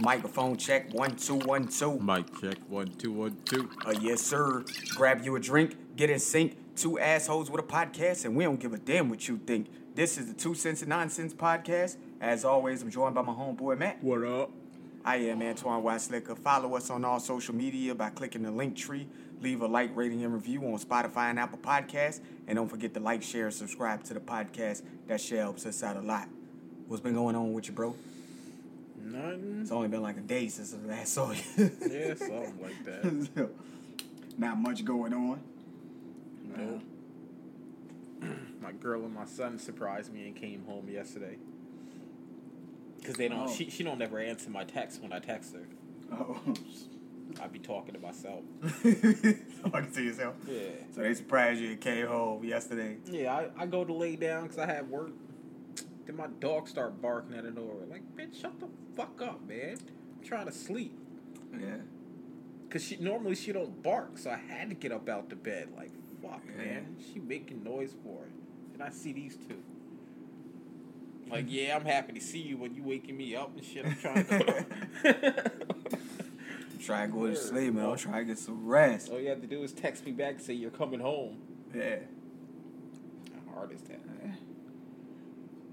Microphone check one two one two. Mic check one two one two. Uh, yes sir. Grab you a drink, get in sync. Two assholes with a podcast, and we don't give a damn what you think. This is the Two Sense and Noncents podcast. As always, I'm joined by my homeboy Matt. What up? I am Antoine Weislicker. Follow us on all social media by clicking the link tree. Leave a like, rating, and review on Spotify and Apple Podcasts. And don't forget to like, share, and subscribe to the podcast. That shit helps us out a lot. What's been going on with you, bro? Nothing. It's only been like a day since I last saw you. Yeah, something like that. Not much going on. No. My girl and my son surprised me and came home yesterday. Cause they don't. Oh. She she don't ever answer my text when I text her. Oh. I be talking to myself. Talking to yourself. Yeah. So they surprised you and came home yesterday. Yeah, I, I go to lay down because I have work. Then my dog start barking at the door. Like, bitch, shut the fuck up, man. I'm trying to sleep. Yeah. Cause she normally she don't bark, so I had to get up out the bed. Like, fuck, Yeah. man. She making noise for it. And I see these two. Like, yeah, I'm happy to see you when you waking me up and shit. I'm trying to Try to go to sleep, man. Oh. I'm trying to get some rest. All you have to do is text me back and say you're coming home. Yeah. How hard is that?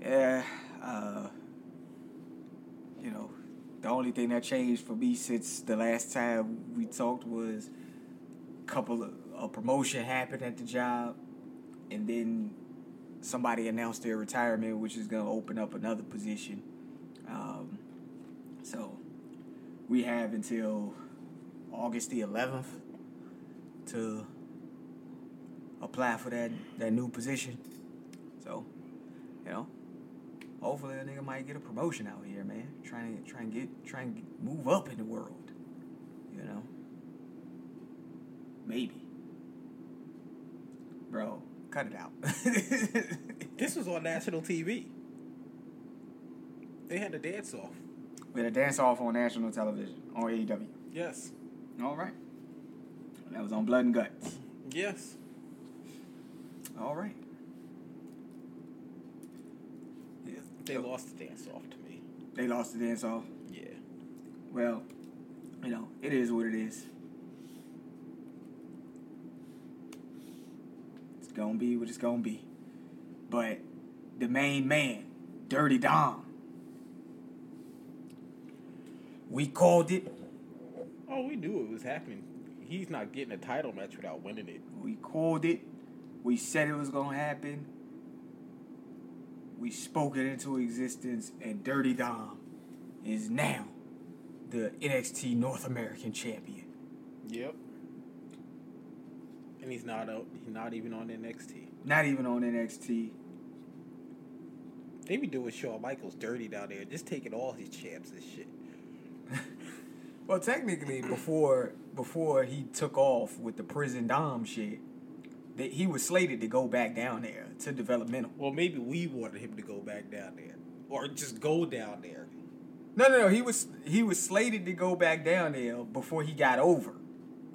Yeah. Uh, you know, the only thing that changed for me since the last time we talked was a couple of a promotion happened at the job, and then somebody announced their retirement, which is going to open up another position. Um, so we have until August the 11th to apply for that that new position. So, you know, hopefully a nigga might get a promotion out here, man. Trying to try and get try and move up in the world. You know, maybe. Bro, cut it out. This was on national TV. They had a dance off. we had a dance off on national television on AEW. Yes. All right. That was on Blood and Guts. Yes. All right. Yeah. They lost the dance off to me. They lost the dance off. Yeah. Well, you know, it is what it is. It's gonna be what it's gonna be. But the main man, Dirty Dom. We called it. Oh, we knew it was happening. He's not getting a title match without winning it. We called it. We said it was gonna happen. We spoke it into existence, and Dirty Dom is now the NXT North American champion. Yep. And he's not out. He's not even on NXT. Not even on NXT. They be doing Shawn Michaels dirty down there, just taking all his champs and shit. Well, technically, before before he took off with the prison Dom shit, that he was slated to go back down there to developmental. Well, maybe we wanted him to go back down there, or just go down there. No, no, no. He was he was slated to go back down there before he got over.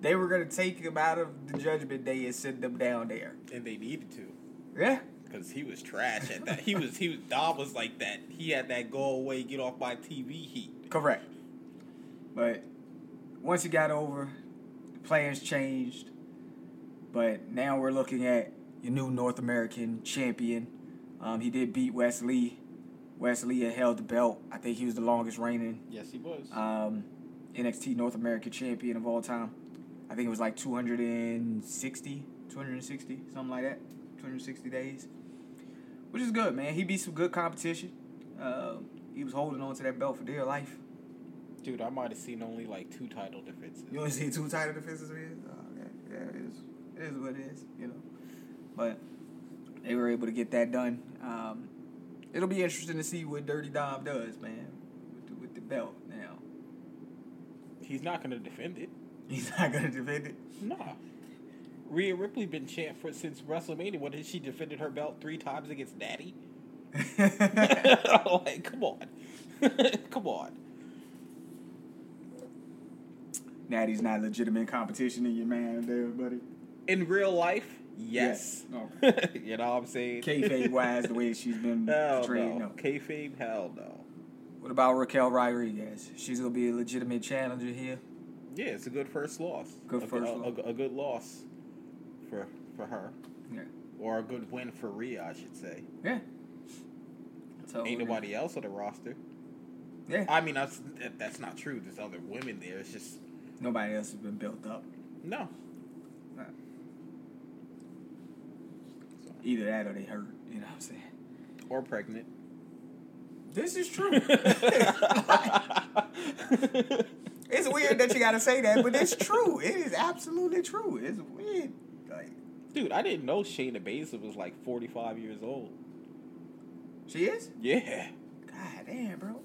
they were gonna take him out of the Judgment Day and send him down there. And they needed to, Yeah, because he was trash at that. he was he was Dom was like that. He had that go away, get off my TV heat. correct. But once he got over, plans changed. But now we're looking at your new North American champion. Um, he did beat Wes Lee. Wesley had held the belt. I think he was the longest reigning Yes, he was. um, NXT North American champion of all time. I think it was like 260, 260, something like that. 260 days. Which is good, man. He beat some good competition. Uh, he was holding on to that belt for dear life. Dude, I might have seen only like two title defenses. You only see two title defenses man. Oh, okay. Yeah, it is. It is what it is, you know. But they were able to get that done. Um, it'll be interesting to see what Dirty Dom does, man, with the, with the belt now. He's not gonna defend it. He's not going to defend it. Nah. Rhea Ripley been champ for since WrestleMania. What did she defended her belt three times against Natty? like, come on, come on. Natty's not legitimate competition in your man there, buddy. In real life, Yes. Yeah. Oh. you know what I'm saying? Kayfabe wise, the way she's been Hell portrayed. no. No. Kayfabe, hell no. What about Raquel Rodriguez? She's gonna be a legitimate challenger here. Yeah, it's a good first loss. Good a, first a, loss. A, a good loss for for her, Yeah. or a good win for Rhea, I should say. Yeah. So Ain't nobody else on the roster. Yeah. I mean, that's that- that's not true. There's other women there. It's just Nobody else has been built up. no. Nah. So, Either that or they hurt. You know what I'm saying? or pregnant. This is true. it's weird that you gotta say that, but it's true. It is absolutely true. It's weird. Like Dude, I didn't know Shayna Baszler was like 45 years old. she is. Yeah. God damn, bro.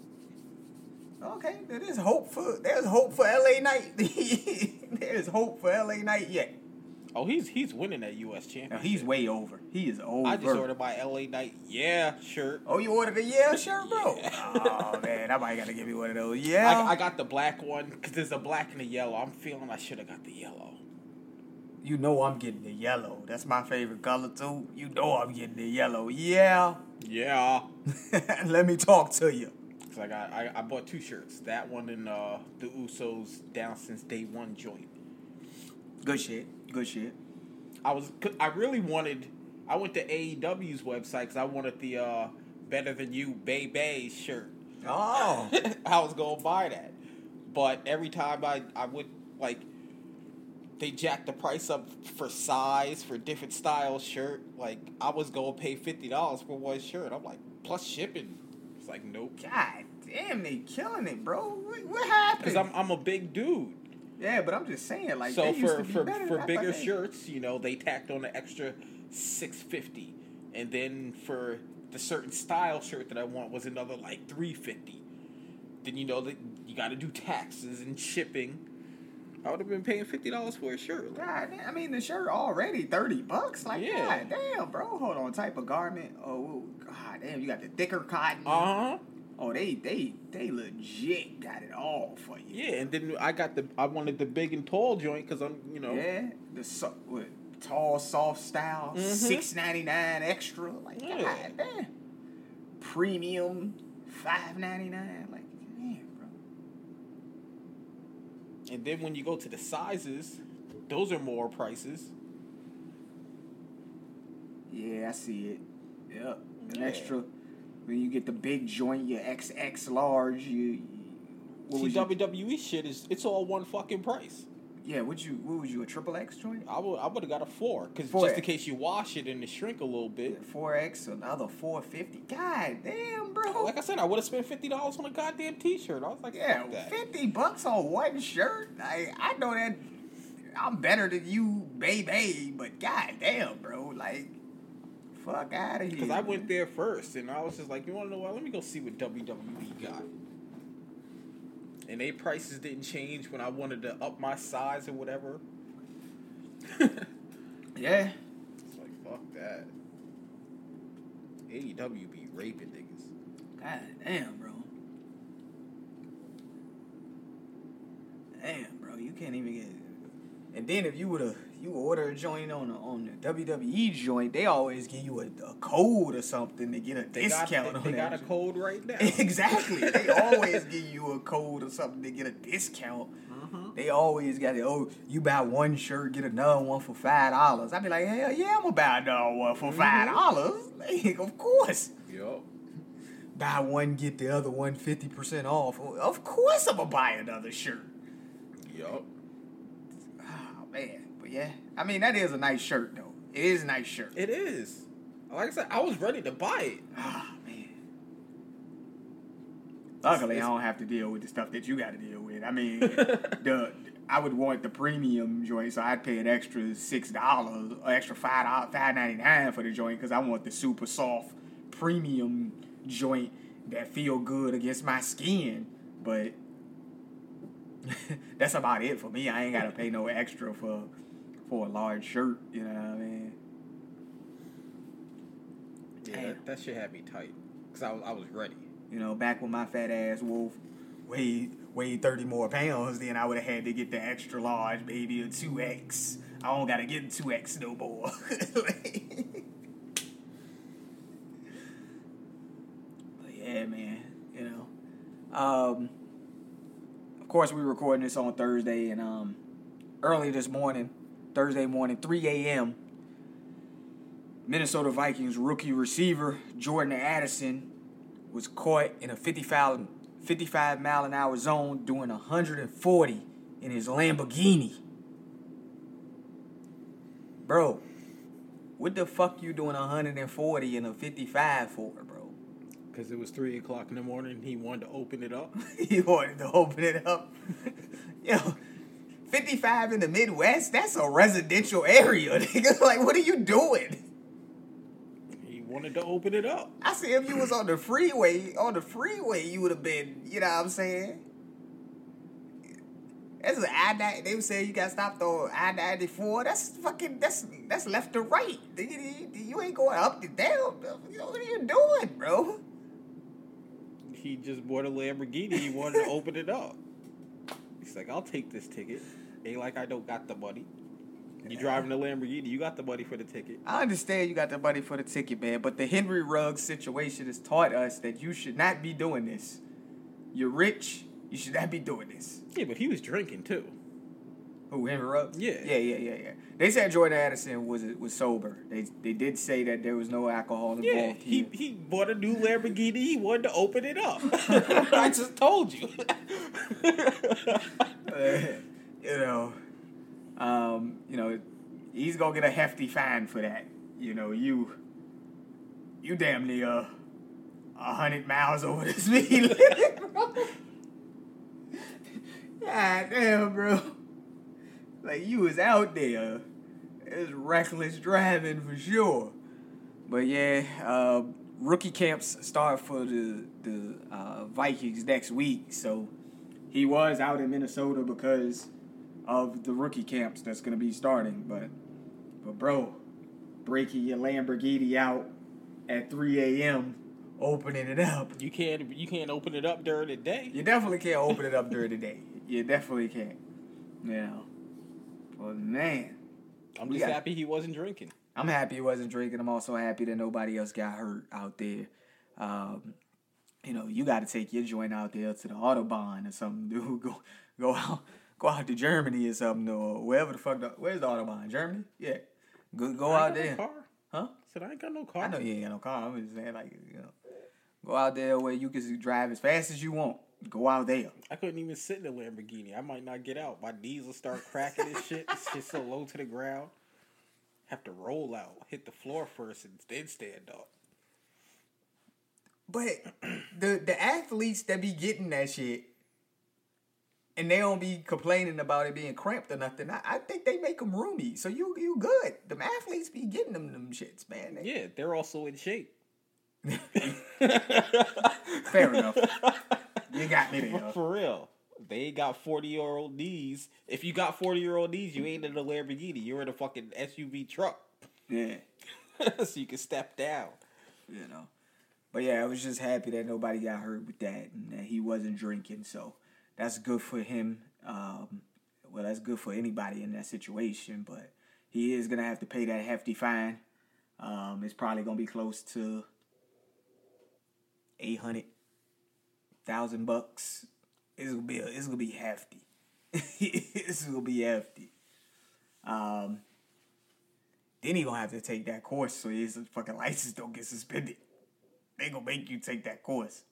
Okay, there is hope for there's hope for LA Knight. there's hope for LA Knight yet. Oh, he's he's winning that U.S. Championship. he's way over. He is over. I just ordered my L.A. Knight yeah shirt. Oh, you ordered a yeah shirt, bro? Yeah. oh man, I might gotta give you one of those. Yeah. I, I got the black one because there's a black and a yellow. I'm feeling I should have got the yellow. You know I'm getting the yellow. That's my favorite color too. You know I'm getting the yellow. Yeah. Yeah. Let me talk to you. Cause I got I, I bought two shirts. That one and uh, the Usos down since day one joint. Good shit. Good shit. I was I really wanted. I went to AEW's website because I wanted the uh, Better Than You Bay Bay shirt. Oh. I was gonna buy that, but every time I I would like, they jacked the price up for size for different style shirt. Like I was gonna pay fifty dollars for one shirt. I'm like plus shipping. It's like nope. God damn, they killing it, bro. What, what happened? Because I'm I'm a big dude. yeah, but I'm just saying, like, so they used for to be for better. for I bigger they- shirts, you know, they tacked on an extra six fifty, and then for the certain style shirt that I want was another like three fifty. Then you know that you got to do taxes and shipping. I would have been paying fifty dollars for a shirt. God I mean, the shirt already thirty bucks. Like, Yeah. god damn, bro. Hold on, type of garment. Oh, god damn, you got the thicker cotton. Uh huh. Oh, they they they legit got it all for you. Yeah, and then I got the I wanted the big and tall joint because I'm you know Yeah, the so, what, tall, soft style, Mhm. six ninety nine extra. Like, Yeah. god damn. Premium, five ninety nine. Like, damn. And then when you go to the sizes, those are more prices. Yeah, I see it. Yep. An Yeah. extra. When you get the big joint, your XX large, you. What See, you, WWE shit is it's all one fucking price. Yeah, would you? What was you? A triple X joint? I would I would have got a four because just in case you wash it and it shrink a little bit. Four X, another four fifty. God damn, bro. Like I said, I would have spent fifty dollars on a goddamn T-shirt. I was like, Yeah, fifty bucks on one shirt. I I know that I'm better than you, baby, but god damn, bro, like fuck out of here. Because I went there first, and I was just like, you want to know what? Let me go see what WWE got. And they prices didn't change when I wanted to up my size or whatever. Yeah. It's like fuck that. AEW be raping niggas. God damn, bro. Damn, bro, you can't even get. And then if you would have you order a joint on the, on the WWE joint, they always give you a, a code or something to get a They got discount they, on they got a code right now. exactly. They always give you a code or something to get a discount. Mhm. They always got it. Oh, you buy one shirt, get another one for five dollars. I'd be like, hell yeah, I'm gonna buy another one for five dollars. Like, of course. Yup. Buy one, get the other one 50% off. Of course I'm gonna buy another shirt. Yup. Oh man. But yeah. I mean that is a nice shirt though. It is a nice shirt. It is. Like I said, I was ready to buy it. Ah man. Luckily, I don't have to deal with the stuff that you got to deal with. I mean, the I would want the premium joint, so I'd pay an extra six dollars, extra five dollars, five ninety nine for the joint because I want the super soft premium joint that feel good against my skin. But that's about it for me. I ain't got to pay no extra for for a large shirt. You know what I mean? Yeah, that, that shit had me tight. Because I was, I was ready. You know, back when my fat ass wolf weighed weighed thirty more pounds, then I would have had to get the extra large, baby, a two X. I don't gotta get two X no more. Like- but yeah, man, you know. Um, of course, we recording this on Thursday, and um, early this morning, Thursday morning, 3 a.m. Minnesota Vikings rookie receiver Jordan Addison was caught in a 55, 55 mile an hour zone doing 140 in his Lamborghini. Bro, what the fuck you doing 140 in a 55 for, bro? Because it was three o'clock in the morning. He wanted to open it up. he wanted to open it up. Yo, 55 in the Midwest, that's a residential area, nigga. Like, what are you doing? He wanted to open it up. I see if you was on the freeway, on the freeway, you would have been, you know what I'm saying? That's an I. They would say you got stopped on I ninety four. That's fucking. That's that's left to right. You, you ain't going up to down. What are you doing, bro? He just bought a Lamborghini. He wanted to open it up. He's like, I'll take this ticket. Ain't like I don't got the money. You driving a Lamborghini, you got the money for the ticket. I understand you got the money for the ticket, man, but the Henry Ruggs situation has taught us that you should not be doing this. You're rich. You should not be doing this. Yeah, but he was drinking too. Who Henry Ruggs? Yeah. yeah, yeah, yeah, yeah. They said Jordan Addison was was sober. They they did say that there was no alcohol involved. Yeah, he, here. he bought a new Lamborghini. He wanted to open it up. I just told you. You know, um, you know, he's gonna get a hefty fine for that. You know, you you damn near uh, a hundred miles over the speed limit, bro. God damn, bro. Like you was out there. It was reckless driving for sure. But yeah, uh, rookie camps start for the the uh, Vikings next week, so he was out in Minnesota because of the rookie camps that's gonna be starting. But but bro, breaking your Lamborghini out at 3 a.m. opening it up. you can't you can't open it up during the day. You definitely can't open it up during the day. You definitely can't. You know. But man, I'm just got- happy he wasn't drinking. I'm happy he wasn't drinking. I'm also happy that nobody else got hurt out there. Um, you know, you got to take your joint out there to the autobahn or something, dude. Go, go out, go out to Germany or something, or wherever the fuck. The, where's the autobahn? Germany? Yeah. Go, go out there. No car. Huh? said I ain't got no car. I know you ain't got no car. I'm just saying, like, you know, go out there where you can drive as fast as you want. Go out there. I couldn't even sit in a Lamborghini. I might not get out. My knees will start cracking and shit. It's just so low to the ground. Have to roll out, hit the floor first, and then stand up. But the the athletes that be getting that shit, and they don't be complaining about it being cramped or nothing. I, I think they make them roomy, so you you good. Them athletes be getting them them shits, man. They- Yeah, they're also in shape. Fair enough. You got me there. For real. They got 40 year old knees. If you got 40 year old knees, you ain't in a Lamborghini. You're in a fucking SUV truck. Yeah, so you can step down. you know. But yeah, I was just happy that nobody got hurt with that and that he wasn't drinking. So that's good for him. Um, well, that's good for anybody in that situation. But he is gonna have to pay that hefty fine. Um, it's probably gonna be close to eight hundred thousand bucks. It's gonna be it's gonna be hefty. it's gonna be hefty. Um, then he gonna have to take that course so his fucking license don't get suspended. They gonna make you take that course.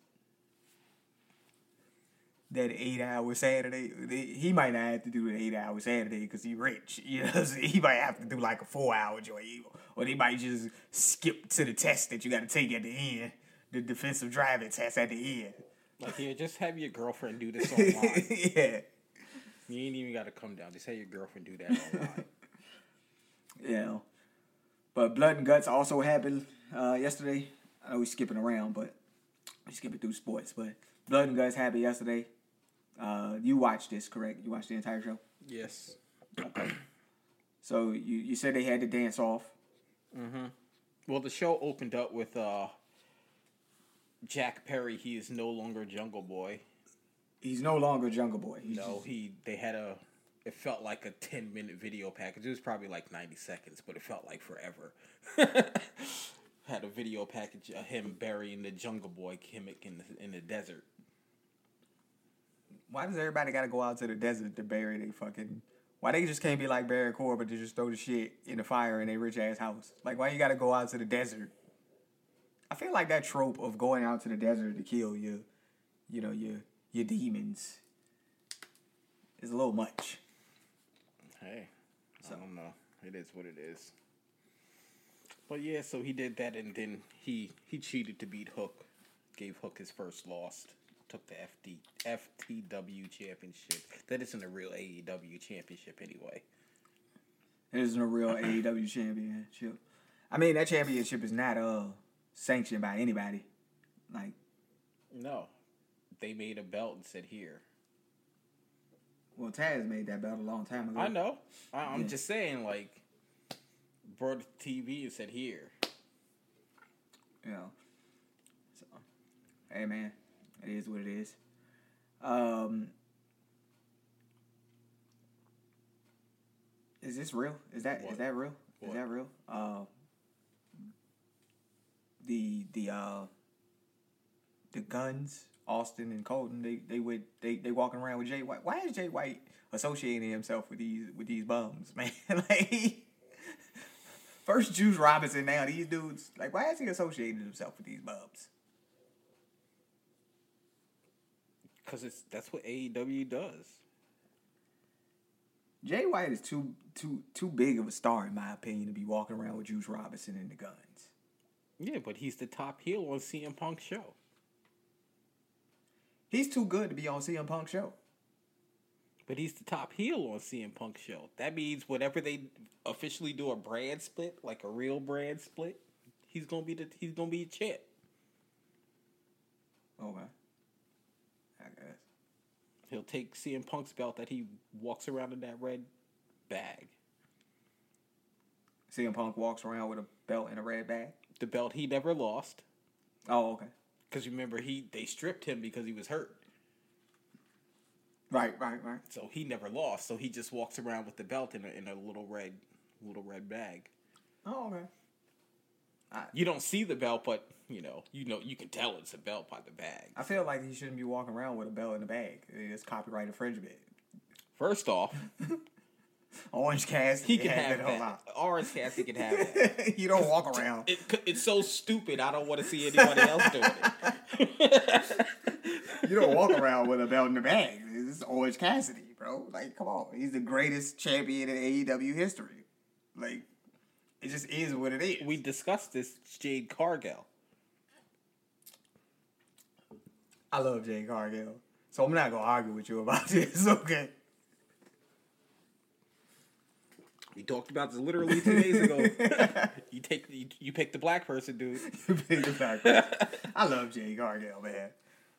That eight hour Saturday, he might not have to do an eight hour Saturday because he rich. You know, so he might have to do like a four hour joint, or they might just skip to the test that you got to take at the end, the defensive driving test at the end. Like, here, just have your girlfriend do this online. yeah, you ain't even got to come down. Just have your girlfriend do that online. know. But blood and guts also happened uh, yesterday. I know we're skipping around, but we're skipping through sports. But blood and guts happened yesterday. Uh, you watched this, correct? You watched the entire show. yes. Okay. So you you said they had to dance off. Mm-hmm. Well, the show opened up with uh, Jack Perry. He is no longer Jungle Boy. He's no longer Jungle Boy. He's No, just- he they had a it felt like a 10 minute video package. It was probably like 90 seconds, but it felt like forever. Had a video package of him burying the Jungle Boy gimmick in the, in the desert. Why does everybody got to go out to the desert to bury they fucking? Why they just can't be like Barry Corbin to just throw the shit in the fire in a rich ass house? Like why you got to go out to the desert? I feel like that trope of going out to the desert to kill your, you know your your demons, is a little much. Hey, I don't know. It is what it is. But yeah, so he did that, and then he he cheated to beat Hook, gave Hook his first loss, took the FD FTW championship. That isn't a real AEW championship anyway. It isn't a real AEW championship. I mean, that championship is not uh sanctioned by anybody. Like, No, they made a belt and said here. well, Taz made that belt a long time ago. I know. I, I'm Yeah. just saying, like, brought TV and said here. You know. So, hey man, it is what it is. Um, is this real? Is that is What? that real? Is that real? Uh, the the uh, the Gunns, Austin and Colton, they they would they they walking around with Jay White. Why is Jay White associating himself with these with these bums, man? like. First Juice Robinson, now these dudes. Like, why is he associating himself with these bubs? Because it's that's what AEW does. Jay White is too too too big of a star, in my opinion, to be walking around with Juice Robinson and the Gunns. Yeah, but he's the top heel on CM Punk's show. He's too good to be on CM Punk show. But he's the top heel on CM Punk's show. That means whenever they officially do a brand split, like a real brand split, he's gonna be the he's gonna be a champ. Okay. He'll take CM Punk's belt that he walks around in that red bag. CM Punk walks around with a belt in a red bag. The belt he never lost. Oh, okay. Because remember he they stripped him because he was hurt. Right, right, right. So he never lost. So he just walks around with the belt in a in a little red little red bag. Oh, okay. You don't see the belt, but you know, you know you can tell it's a belt by the bag. I feel like he shouldn't be walking around with a belt in a bag. It's copyright infringement. First off, Orange Cassidy he can have that that. Orange Cassidy can have that. lot. you don't walk around. It, it's so stupid. I don't want to see anybody else doing it. You don't walk around with a belt in the bag. It's Orange Cassidy, bro. Like, come on. He's the greatest champion in AEW history. Like, it just is what it is. We discussed this Jade Cargill. I love Jade Cargill. So I'm not gonna argue with you about this, okay? We talked about this literally two days ago. you take you, you pick the black person, dude. I love Jade Cargill, man.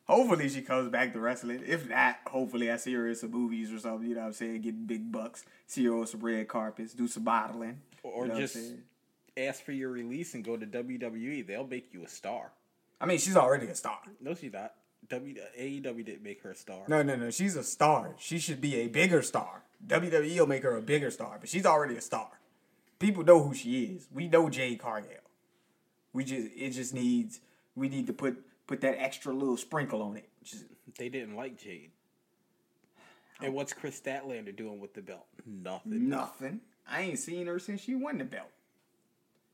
Hopefully she comes back to wrestling. If not, hopefully I see her in some movies or something, you know what I'm saying? Getting big bucks, see her on some red carpets, do some modeling. Or you know just ask for your release and go to WWE. They'll make you a star. I mean, she's already a star. No, she's not. W AEW didn't make her a star. No, no, no. She's a star. She should be a bigger star. WWE will make her a bigger star, but she's already a star. People know who she is. We know Jade Cargill. We just it just needs we need to put put that extra little sprinkle on it. Just They didn't like Jade. And what's Kris Statlander doing with the belt? Nothing. nothing. I ain't seen her since she won the belt.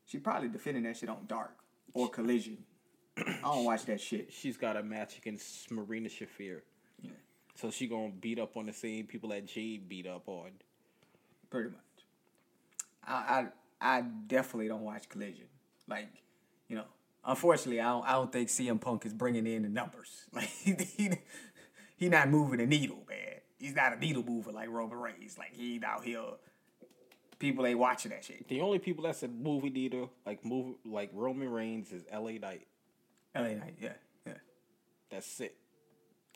She probably defending that shit on Dark or Collision. I don't watch that shit. She's got a match against Marina Shafir. Yeah, So she gonna beat up on the same people that Jade beat up on. pretty much. I I I definitely don't watch Collision. Like, you know, unfortunately, I don't I don't think CM Punk is bringing in the numbers. Like he he, not moving the needle, man. He's not a needle mover like Roman Reigns. Like he out here. People ain't watching that shit. The only people that's a movie theater like move like Roman Reigns is LA Knight. LA Knight, yeah, yeah. That's it.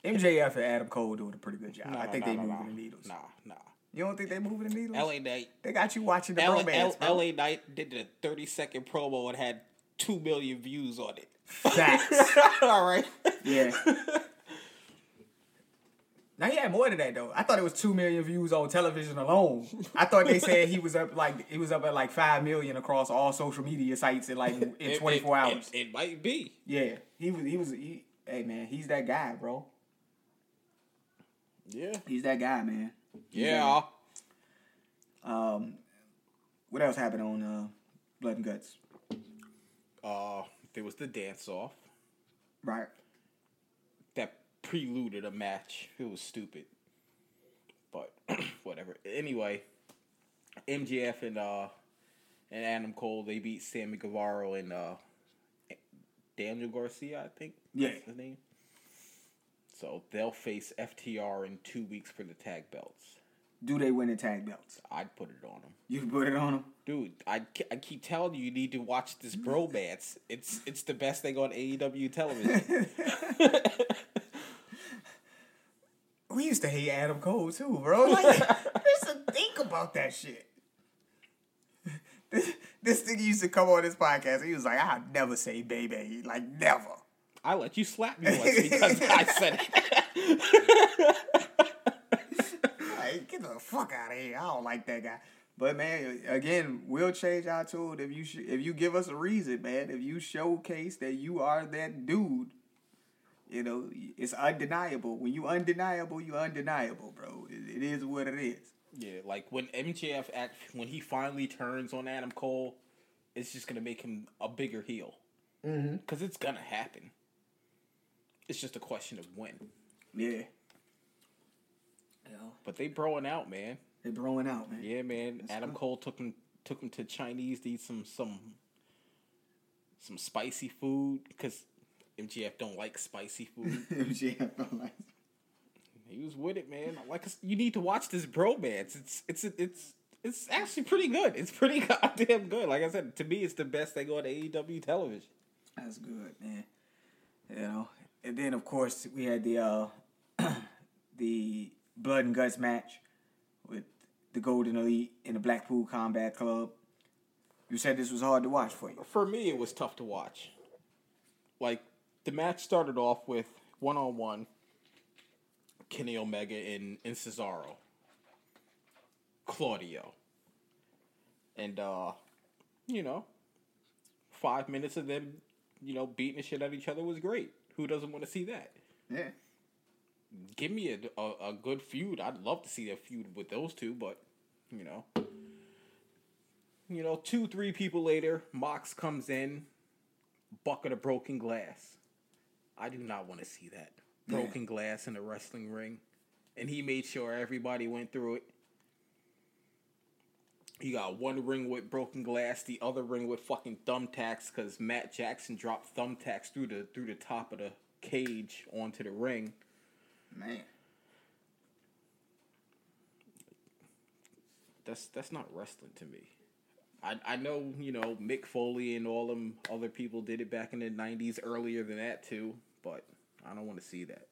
MJF and Adam Cole doing a pretty good job. Nah, I think nah, they nah, moving the needles. Nah, nah. You don't think they moving the needles? LA Knight. They got you watching the LA, romance, bro. LA Knight did a 30 second promo and had 2 million views on it. Facts. All right. Yeah. Now he had more than that though. I thought it was two million views on television alone. I thought they said he was up like he was up at like five million across all social media sites in like in It- twenty four hours. It, it might be. yeah, he was. He was. He, hey man, he's that guy, bro. Yeah. He's that guy, man. He's Yeah. guy. Um, what else happened on uh, Blood and Guts? Uh, there was the dance off Right. Preluded a match. It was stupid, but whatever. Anyway, MJF and uh and Adam Cole they beat Sammy Guevara and uh Daniel Garcia, I think. Yeah. that's his name. So they'll face FTR in two weeks for the tag belts. Do they win the tag belts? I'd put it on them. You put it on them. Dude, I, I keep telling you, you need to watch this bromance. It's it's the best thing on AEW television. We used to hate Adam Cole too, bro. Like, just think about that shit. This, this thing used to come on this podcast. He was like, "I'll never say baby, like never." I let you slap me once because I said it. Like, get the fuck out of here. I don't like that guy. But man, again, we'll change our tune if you sh- if you give us a reason, man. If you showcase that you are that dude, you know it's undeniable. When you undeniable, you undeniable, bro. It, it is what it is. Yeah, like when MJF act when he finally turns on Adam Cole, it's just gonna make him a bigger heel. Mm-hmm. Cause it's gonna happen. It's just a question of when. Yeah. You know, But they broing out, man. they throwing out, man. Yeah, man. That's Adam good. Cole took him took him to Chinese to eat some some some spicy food because MJF don't like spicy food. MJF don't like- he was with it, man. Like you need to watch this bromance. It's it's it's it's actually pretty good. It's pretty goddamn good. Like I said, to me, it's the best thing on AEW television. That's good, man. You know, and then of course we had the uh the blood and guts match with the Golden Elite and the Blackpool Combat Club. You said this was hard to watch for you. For me, it was tough to watch. Like the match started off with one on one. Kenny Omega and, and Cesaro. Claudio. And uh you know, five minutes of them, you know, beating the shit out of each other was great. Who doesn't want to see that? Yeah. Give me a, a, a good feud. I'd love to see a feud with those two, but you know. You know, two, three people later, Mox comes in, bucket of broken glass. I do not want to see that. Yeah. Broken glass in a wrestling ring. And he made sure everybody went through it. You got one ring with broken glass, the other ring with fucking thumbtacks, because Matt Jackson dropped thumbtacks through the through the top of the cage onto the ring. Man. That's that's not wrestling to me. I I know you know Mick Foley and all them other people did it back in the '90s, earlier than that too, but I don't want to see that.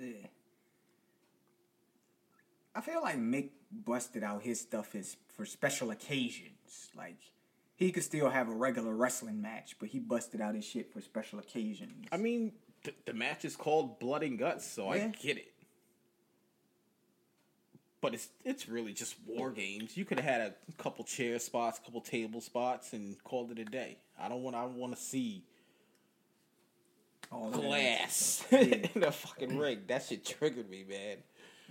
Yeah. I feel like Mick busted out his stuff is for special occasions. Like he could still have a regular wrestling match, but he busted out his shit for special occasions. I mean, th- the match is called Blood and Guts, so Yeah. I get it. But it's it's really just war games. You could have had a couple chair spots, a couple table spots, and called it a day. I don't want I want to see that glass Yeah. in a fucking ring. That shit triggered me, man.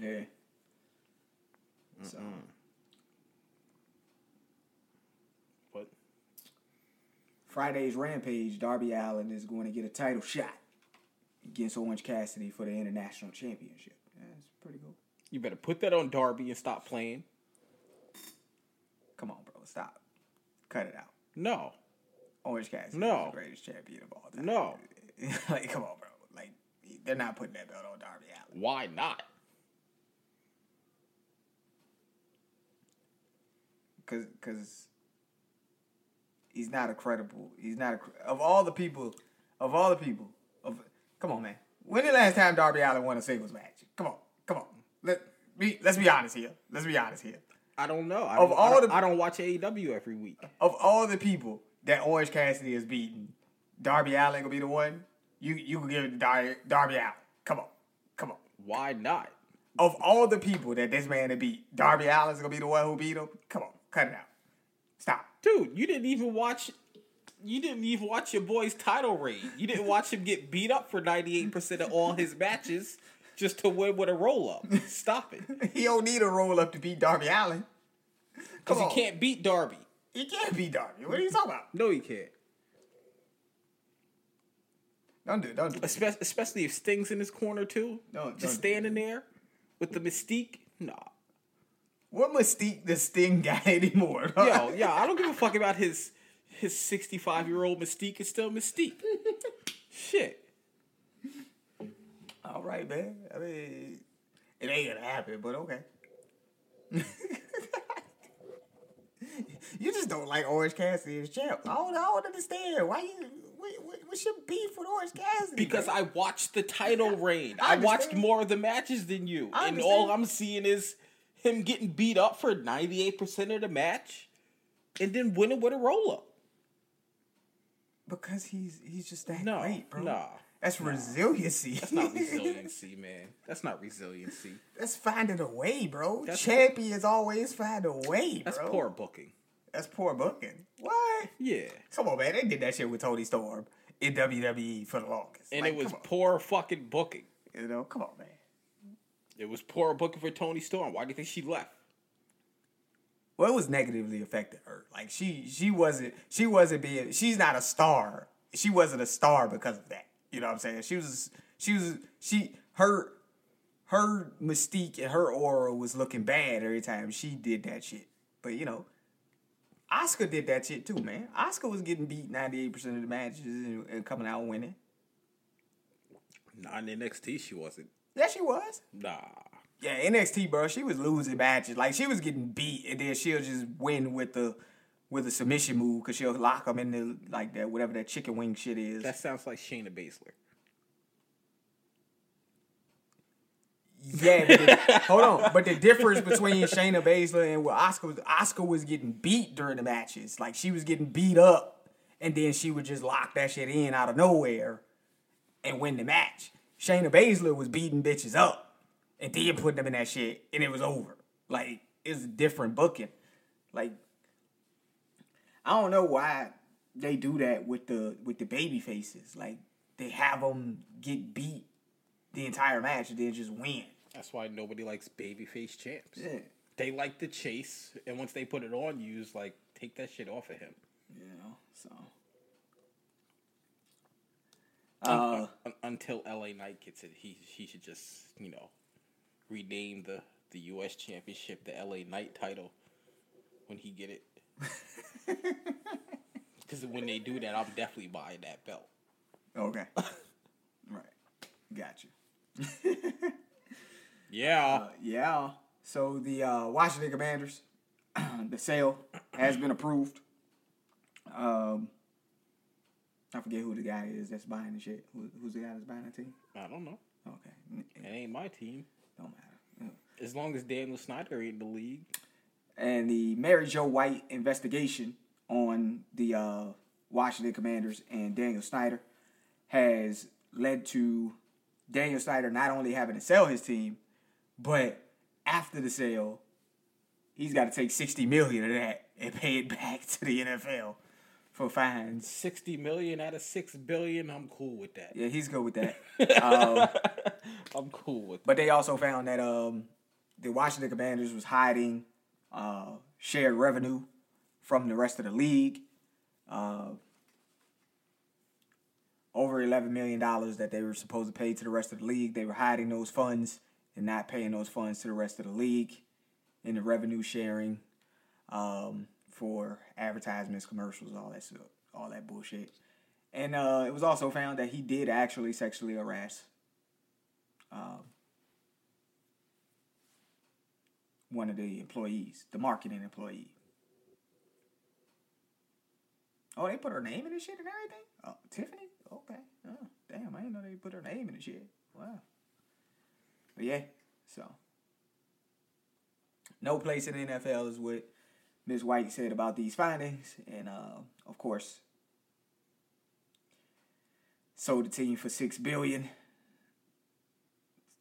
Yeah. So But Friday's Rampage, Darby Allin is going to get a title shot against Orange Cassidy for the international championship. That's pretty cool. You better put that on Darby and stop playing. Come on, bro, stop. Cut it out. No, Orange Cassidy No. is the greatest champion of all time. No. like, come on, bro. Like, they're not putting that belt on Darby Allin. why not? Cause, cause he's not a credible. He's not a of all the people, of all the people. Of come on, man. When the last time Darby Allin won a singles match? Come on, come on. Let be. Let's be honest here. Let's be honest here. I don't know. I Of don't, all I don't, the- I don't watch AEW every week. Of all the people that Orange Cassidy has beaten, Darby Allin gonna be the one. You you can give it to Dar- Darby Allin. Come on, come on. Why not? of all the people that this man to beat, Darby Allin's gonna be the one who beat him. Come on, cut it out. Stop. Dude, you didn't even watch. You didn't even watch your boy's title reign. You didn't watch him get beat up for ninety eight percent of all his matches just to win with a roll up. Stop it. He don't need a roll up to beat Darby Allin. Because he can't beat Darby. He can't beat Darby. What are you talking about? No, he can't. Don't do it. Don't do it. Espe- especially if Sting's in his corner too. No, just standing there with the mystique. Nah. What mystique does Sting got anymore? Yo, yeah, I don't give a fuck about his his sixty five year old mystique. It's still mystique. Shit. All right, man. I mean, it ain't gonna happen, but okay. you just don't like Orange Cassidy as champ. I don't, I don't understand why you. What, what, what's your beef with Orange Cassidy? Because man? I watched the title reign. I I, watched more of the matches than you. And all. I'm seeing is him getting beat up for 98% of the match and then winning with a roll up. because he's he's just that No, great, bro. nah. That's resiliency. That's not resiliency, man. That's not resiliency. That's finding a way, bro. That's- Champions always find a way, bro. That's poor booking. That's poor booking. What? Yeah. Come on, man. They did that shit with Toni Storm in WWE for the longest. And Like, it was poor fucking booking. you know, come on, man. It was poor booking for Toni Storm. Why do you think she left? Well, it was negatively affected her. Like she, she wasn't, she wasn't being. She's not a star. She wasn't a star because of that. You know what I'm saying? She was, she was, she, her, her mystique and her aura was looking bad every time she did that shit. But you know, Asuka did that shit too, man. Asuka was getting beat 98 percent of the matches and, and coming out winning. Not in NXT, she wasn't. Yeah, she was. Nah. Yeah, NXT, bro, she was losing matches. Like she was getting beat, and then she'll just win with the with a submission move because she'll lock them in the like that whatever that chicken wing shit is. That sounds like Shayna Baszler. yeah, the, hold on. But the difference between Shayna Baszler and what Asuka was, Asuka was getting beat during the matches. Like she was getting beat up, and then she would just lock that shit in out of nowhere and win the match. Shayna Baszler was beating bitches up and then putting them in that shit, and it was over. Like it's a different booking. Like I don't know why they do that with the with the baby faces. Like they have them get beat the entire match and then just win. That's why nobody likes babyface champs. Yeah. They like the chase, and once they put it on you, it's like take that shit off of him. You know, so. Uh, Un- until LA Knight gets it, he he should just you know rename the the U.S. Championship the LA Knight title when he get it. Because when they do that, I'm definitely buying that belt. okay. right. Got you. Yeah, Uh, yeah. So the uh, Washington Commanders, the sale has been approved. Um, I forget who the guy is that's buying the shit. Who, who's the guy that's buying the team? I don't know. Okay, It ain't my team. don't matter. As long as Daniel Snyder ain't in the league, and the Mary Jo White investigation on the uh, Washington Commanders and Daniel Snyder has led to Daniel Snyder not only having to sell his team, but after the sale, he's got to take sixty million of that and pay it back to the NFL for fines. sixty million out of six billion. I'm cool with that. Yeah, he's good with that. um, I'm cool with that. But they also found that um, the Washington Commanders was hiding uh, shared revenue from the rest of the league. Uh, over $11 million that they were supposed to pay to the rest of the league. They were hiding those funds and not paying those funds to the rest of the league in the revenue sharing um, for advertisements, commercials, all that all that bullshit. And uh, it was also found that he did actually sexually harass um, one of the employees, the marketing employee. Oh, they put her name in the shit and everything? Oh, Tiffany? Okay. Oh, damn, I didn't know they put her name in the shit. Wow. But yeah, so. No place in the NFL is what Ms. White said about these findings. And, uh, of course, sold the team for $6 billion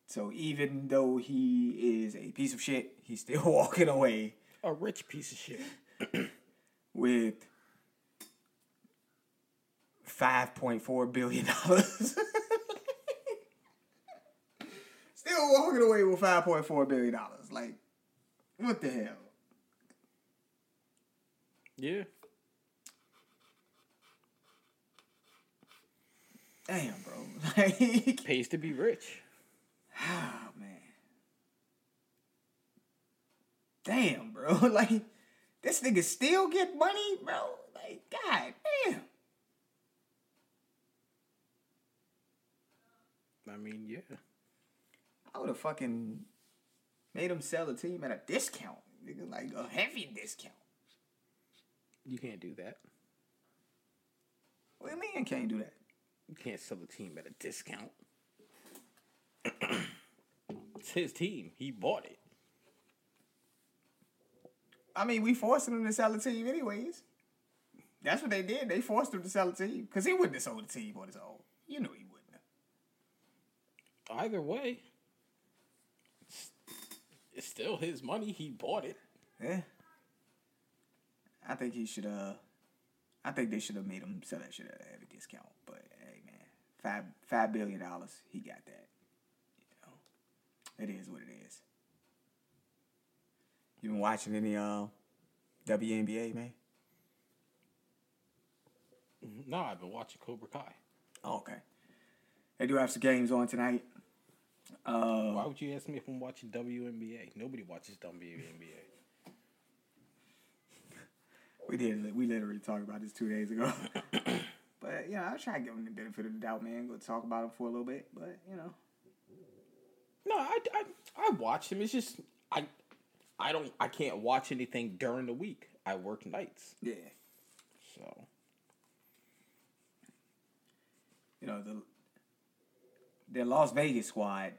So even though he is a piece of shit, he's still walking away A rich piece of shit. with five point four billion dollars. Still walking away with five point four billion dollars. Like, what the hell? Yeah. Damn, bro. Like, Pays to be rich. oh man. Damn, bro. Like, this nigga still get money, bro. Like, god damn. I mean, yeah. I would have fucking made him sell the team at a discount. Nigga, like a heavy discount. You can't do that. What do you mean you can't do that? You can't sell the team at a discount. it's his team. He bought it. I mean, we forced him to sell the team anyways. That's what they did. They forced him to sell the team because he wouldn't have sold the team on his own. You know he wouldn't have. Either way, it's, it's still his money. He bought it. Yeah. I think he should. Uh, I think they should have made him sell that shit at a heavy discount. But hey, man, five five billion dollars, he got that. You know, it is what it is. You been watching any uh, WNBA, man? No, I've been watching Cobra Kai. Oh, okay. They do have some games on tonight. Uh, Why would you ask me if I'm watching WNBA? Nobody watches WNBA. we did. We literally talked about this two days ago. but you know, I trying to give him the benefit of the doubt, man. Go talk about him for a little bit, but you know, No, I, I, I watch them. It's just I I don't I can't watch anything during the week. I work nights, yeah. so You know the the Las Vegas squad.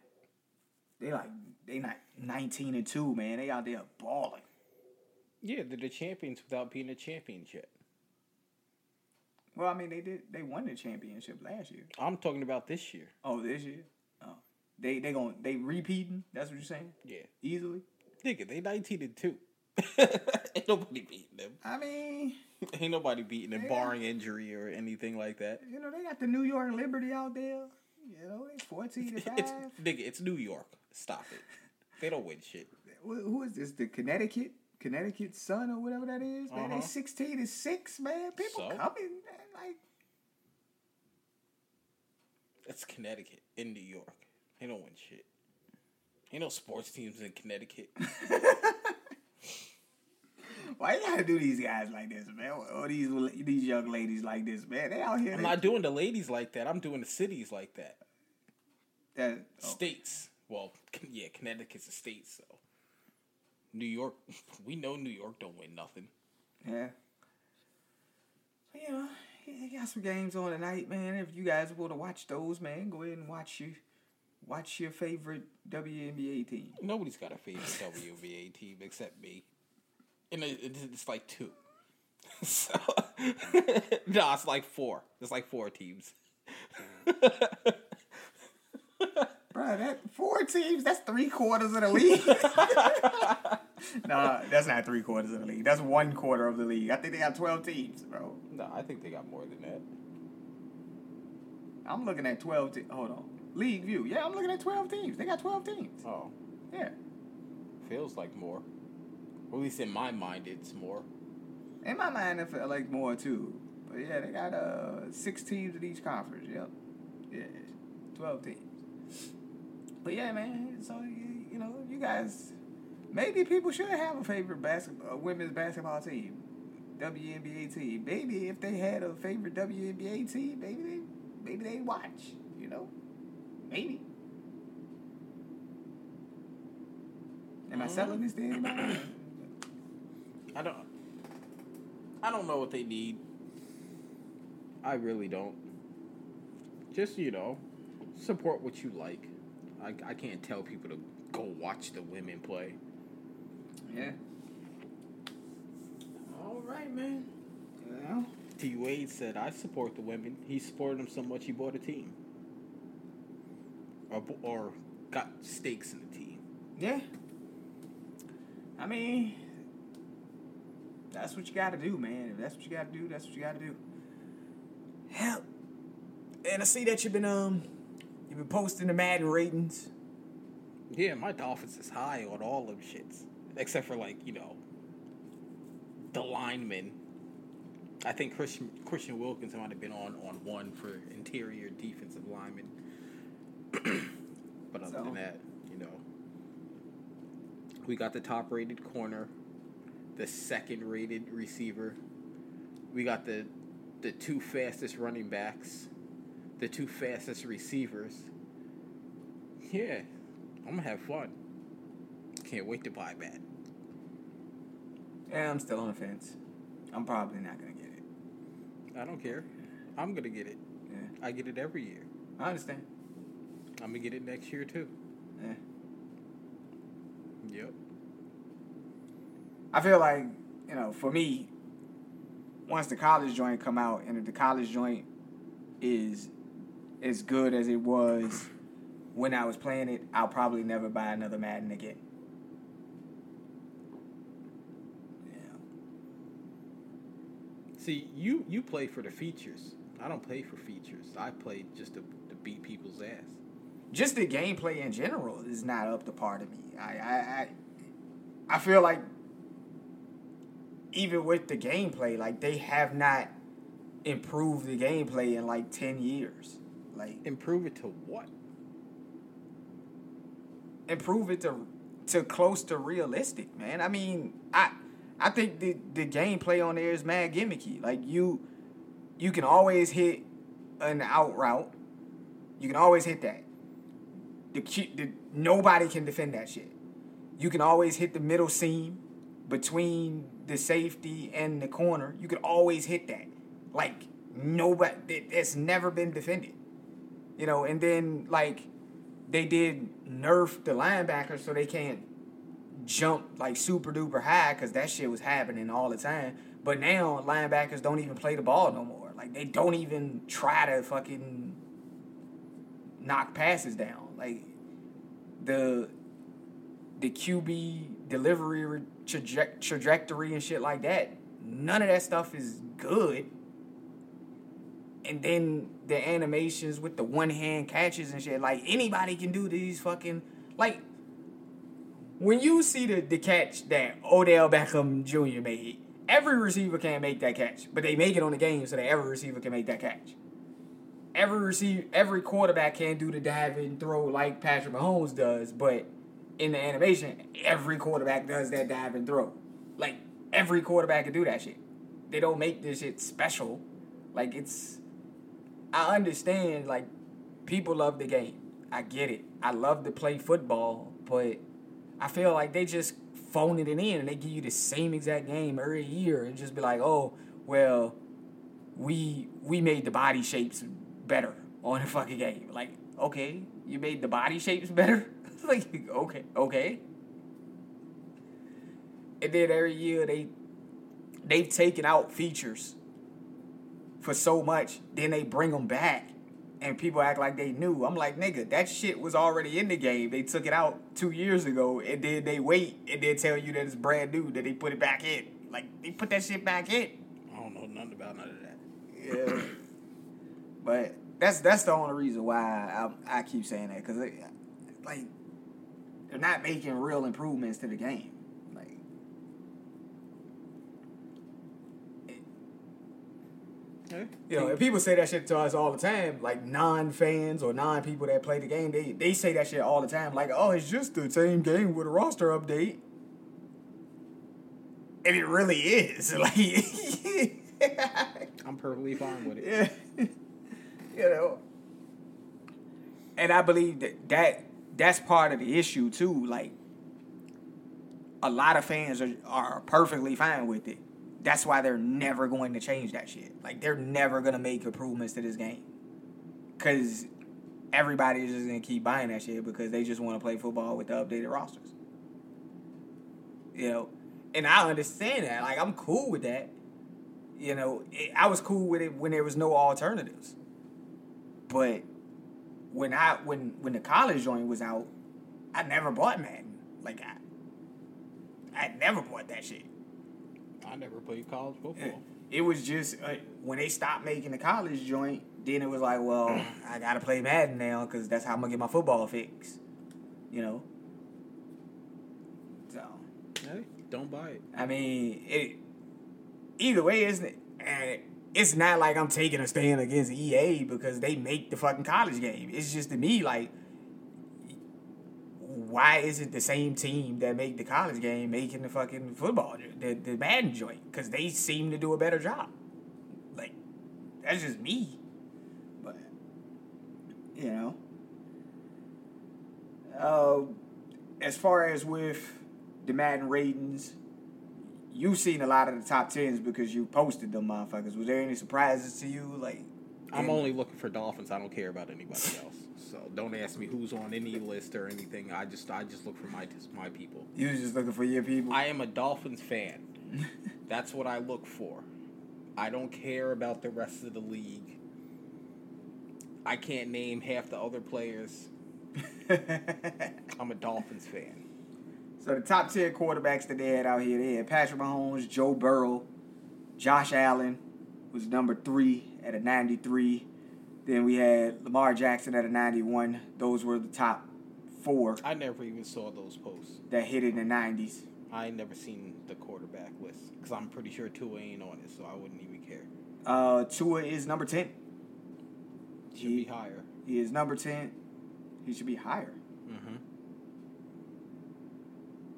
They like they not nineteen and two, man. They out there balling. yeah, they're the champions without being a championship. Well, I mean, they did. They won the championship last year. I'm talking about this year. Oh, this year. Oh, they they going they repeating. That's what you're saying. Yeah, Easily. Nigga, they 19 and two. Ain't nobody beating them. I mean, Ain't nobody beating them, barring injury or anything like that. you know, they got the New York Liberty out there. You know, they fourteen to It's five. nigga, it's New York. Stop it. They don't win shit. Wh- Who is this? The Connecticut, Connecticut Sun or whatever that is. Man, Uh-huh. they sixteen and six. Man, people So? coming. Man, like That's Connecticut in New York. They don't win shit. Ain't no sports teams in Connecticut. Why you gotta do these guys like this, man? Or these these young ladies like this, man? They out here. I'm they- not doing the ladies like that. I'm doing the cities like that. that- oh, States. Well, yeah, Connecticut's a state, so. New York, we know New York don't win nothing. yeah. But, you know, you got some games on tonight, man. If you guys want to watch those, man, go ahead and watch your watch your favorite WNBA team. Nobody's got a favorite WNBA team except me. And it's, like two. so, no, it's like four. It's like four teams. Bro, that four teams, that's three quarters of the league. nah, that's not three quarters of the league. That's one quarter of the league. I think they got 12 teams, bro. No, I think they got more than that. I'm looking at 12 te- Hold on. League view. Yeah, I'm looking at 12 teams. They got 12 teams. Oh, Yeah. feels like more. Or at least in my mind, it's more. In my mind, it felt like more too. But yeah, they got uh six teams in each conference. Yep. Yeah. 12 teams. But yeah, man. So, you, you know, you guys, maybe people should have a favorite basketball, uh, women's basketball team. WNBA team. Maybe if they had a favorite WNBA team, maybe they maybe they watch. You know, maybe. Am I selling this to mm-hmm. anybody? I don't. I don't know what they need. I really don't. Just you know, support what you like. I I can't tell people to go watch the women play. yeah. All right, man. Well, T Wade said, "I support the women." He supported them so much he bought a team. Or, or got stakes in the team. Yeah. I mean, that's what you got to do, man. If that's what you got to do, that's what you got to do. Hell, and I see that you've been um, you've been posting the Madden ratings. Yeah, my Dolphins is high on all them shits, except for like you know, the linemen. I think Christian Christian Wilkins might have been on on one for interior defensive lineman. But other So- than that, you know, we got the top rated corner, the second rated receiver. We got the the two fastest running backs, the two fastest receivers. Yeah, I'm gonna have fun. Can't wait to buy that. Yeah, I'm still on the fence. I'm probably not gonna get it. I don't care. I'm gonna get it. Yeah, I get it every year. I understand. I'm gonna get it next year too. Yeah. Yep. I feel like you know, for me, once the college joint come out, and if the college joint is as good as it was when I was playing it, I'll probably never buy another Madden again. See, you you play for the features. I don't play for features. I play just to, to beat people's ass. Just the gameplay in general is not up to par to me. I I I, I feel like even with the gameplay, like they have not improved the gameplay in like ten years. Like Improve it to what? improve it to to close to realistic, man. I mean, I I think the the gameplay on there is mad gimmicky. Like you you can always hit an out route. You can always hit that. The, the nobody can defend that shit. You can always hit the middle seam between the safety and the corner. You can always hit that. Like nobody it, it's never been defended. You know, and then like they did nerf the linebackers so they can't jump like super duper high because that shit was happening all the time. But now linebackers don't even play the ball no more. Like they don't even try to fucking knock passes down. Like the the QB delivery traje- trajectory and shit like that. None of that stuff is good. And then the animations with the one hand catches and shit. Like anybody can do these fucking like when you see the, the catch that Odell Beckham Jr. made, every receiver can't make that catch, but they make it on the game so that every receiver can make that catch. Every receiver, every quarterback can't do the dive and throw like Patrick Mahomes does, but in the animation, every quarterback does that dive and throw. Like every quarterback can do that shit. They don't make this shit special. Like it's, I understand. Like people love the game. I get it. I love to play football, but I feel like they just phoning it in and they give you the same exact game every year and just be like, oh, well, we we made the body shapes better on the fucking game. Like, okay, you made the body shapes better? like, okay, okay. And then every year they they've taken out features for so much, then they bring them back and people act like they knew. I'm like, nigga, that shit was already in the game. They took it out two years ago, and then they wait and then tell you that it's brand new. That they put it back in. Like they put that shit back in. I don't know nothing about none of that. Yeah. But that's that's the only reason why I I keep saying that because like they're not making real improvements to the game. Like Okay. You know, and people say that shit to us all the time, like non fans or non people that play the game. They they say that shit all the time, like, oh, it's just the same game with a roster update. And it really is. Like I'm perfectly fine with it. Yeah. You know. And I believe that, that that's part of the issue too. Like a lot of fans are, are perfectly fine with it. That's why they're never going to change that shit. Like they're never gonna make improvements to this game. Cause everybody is just gonna keep buying that shit because they just want to play football with the updated rosters. You know, and I understand that. Like I'm cool with that. You know, it, I was cool with it when there was no alternatives. But when I when when the college joint was out I never bought Madden. Like I, I never bought that shit. I never played college football. It was just uh, when they stopped making the college joint. Then it was like, well, I gotta play Madden now because that's how I'm gonna get my football fix. You know. So Hey, don't buy it. I mean, it. Either way, isn't it? And it's not like I'm taking a stand against EA because they make the fucking college game. It's just to me like, why isn't the same team that make the college game making the fucking football, the the Madden joint? Because they seem to do a better job. Like, that's just me. But you know. Uh, as far as with the Madden ratings, you've seen a lot of the top tens because you posted them motherfuckers. Was there any surprises to you? Like, I'm in- only looking for Dolphins. I don't care about anybody else. So don't ask me who's on any list or anything. I just I just look for my my people. You just looking for your people. I am a Dolphins fan. That's what I look for. I don't care about the rest of the league. I can't name half the other players. I'm a Dolphins fan. So the top ten quarterbacks that they had out here, they had Patrick Mahomes, Joe Burrow, Josh Allen was number three at a ninety three. Then we had Lamar Jackson at a ninety one. Those were the top four I never even saw those posts. that hit in the nineties. I ain't never seen the quarterback list because I'm pretty sure Tua ain't on it, so I wouldn't even care. Uh, Tua is number ten. Should be higher. He is number ten. He should be higher. Mm-hmm.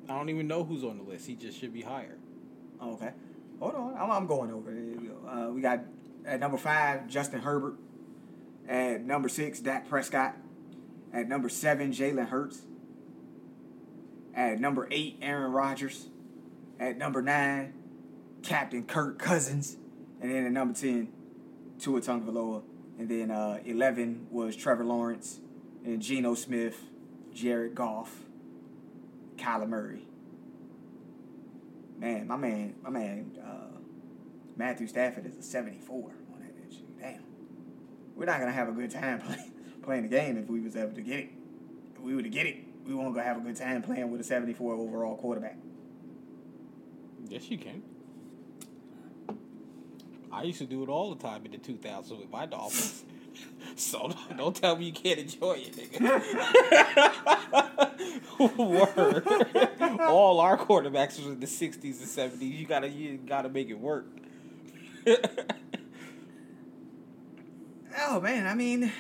I don't even know who's on the list. He just should be higher. Oh, okay. Hold on. I'm, I'm going over. Uh, we got at number five, Justin Herbert. At number six, Dak Prescott. At number seven, Jalen Hurts. At number eight, Aaron Rodgers. At number nine, Captain Kirk Cousins. And then at number 10, Tua Tagovailoa. And then uh, 11 was Trevor Lawrence. And Geno Smith, Jared Goff, Kyler Murray. Man, my man, my man, uh, Matthew Stafford is a 74 on that bitch. Damn. We're not gonna have a good time playing playing the game if we was able to get it. If we were to get it, we won't gonna have a good time playing with a 74 overall quarterback. Yes, you can. I used to do it all the time in the 2000s with my Dolphins. So don't tell me you can't enjoy it, nigga. Word. all our quarterbacks was in the 60s and 70s. You gotta you gotta make it work. Oh man, I mean,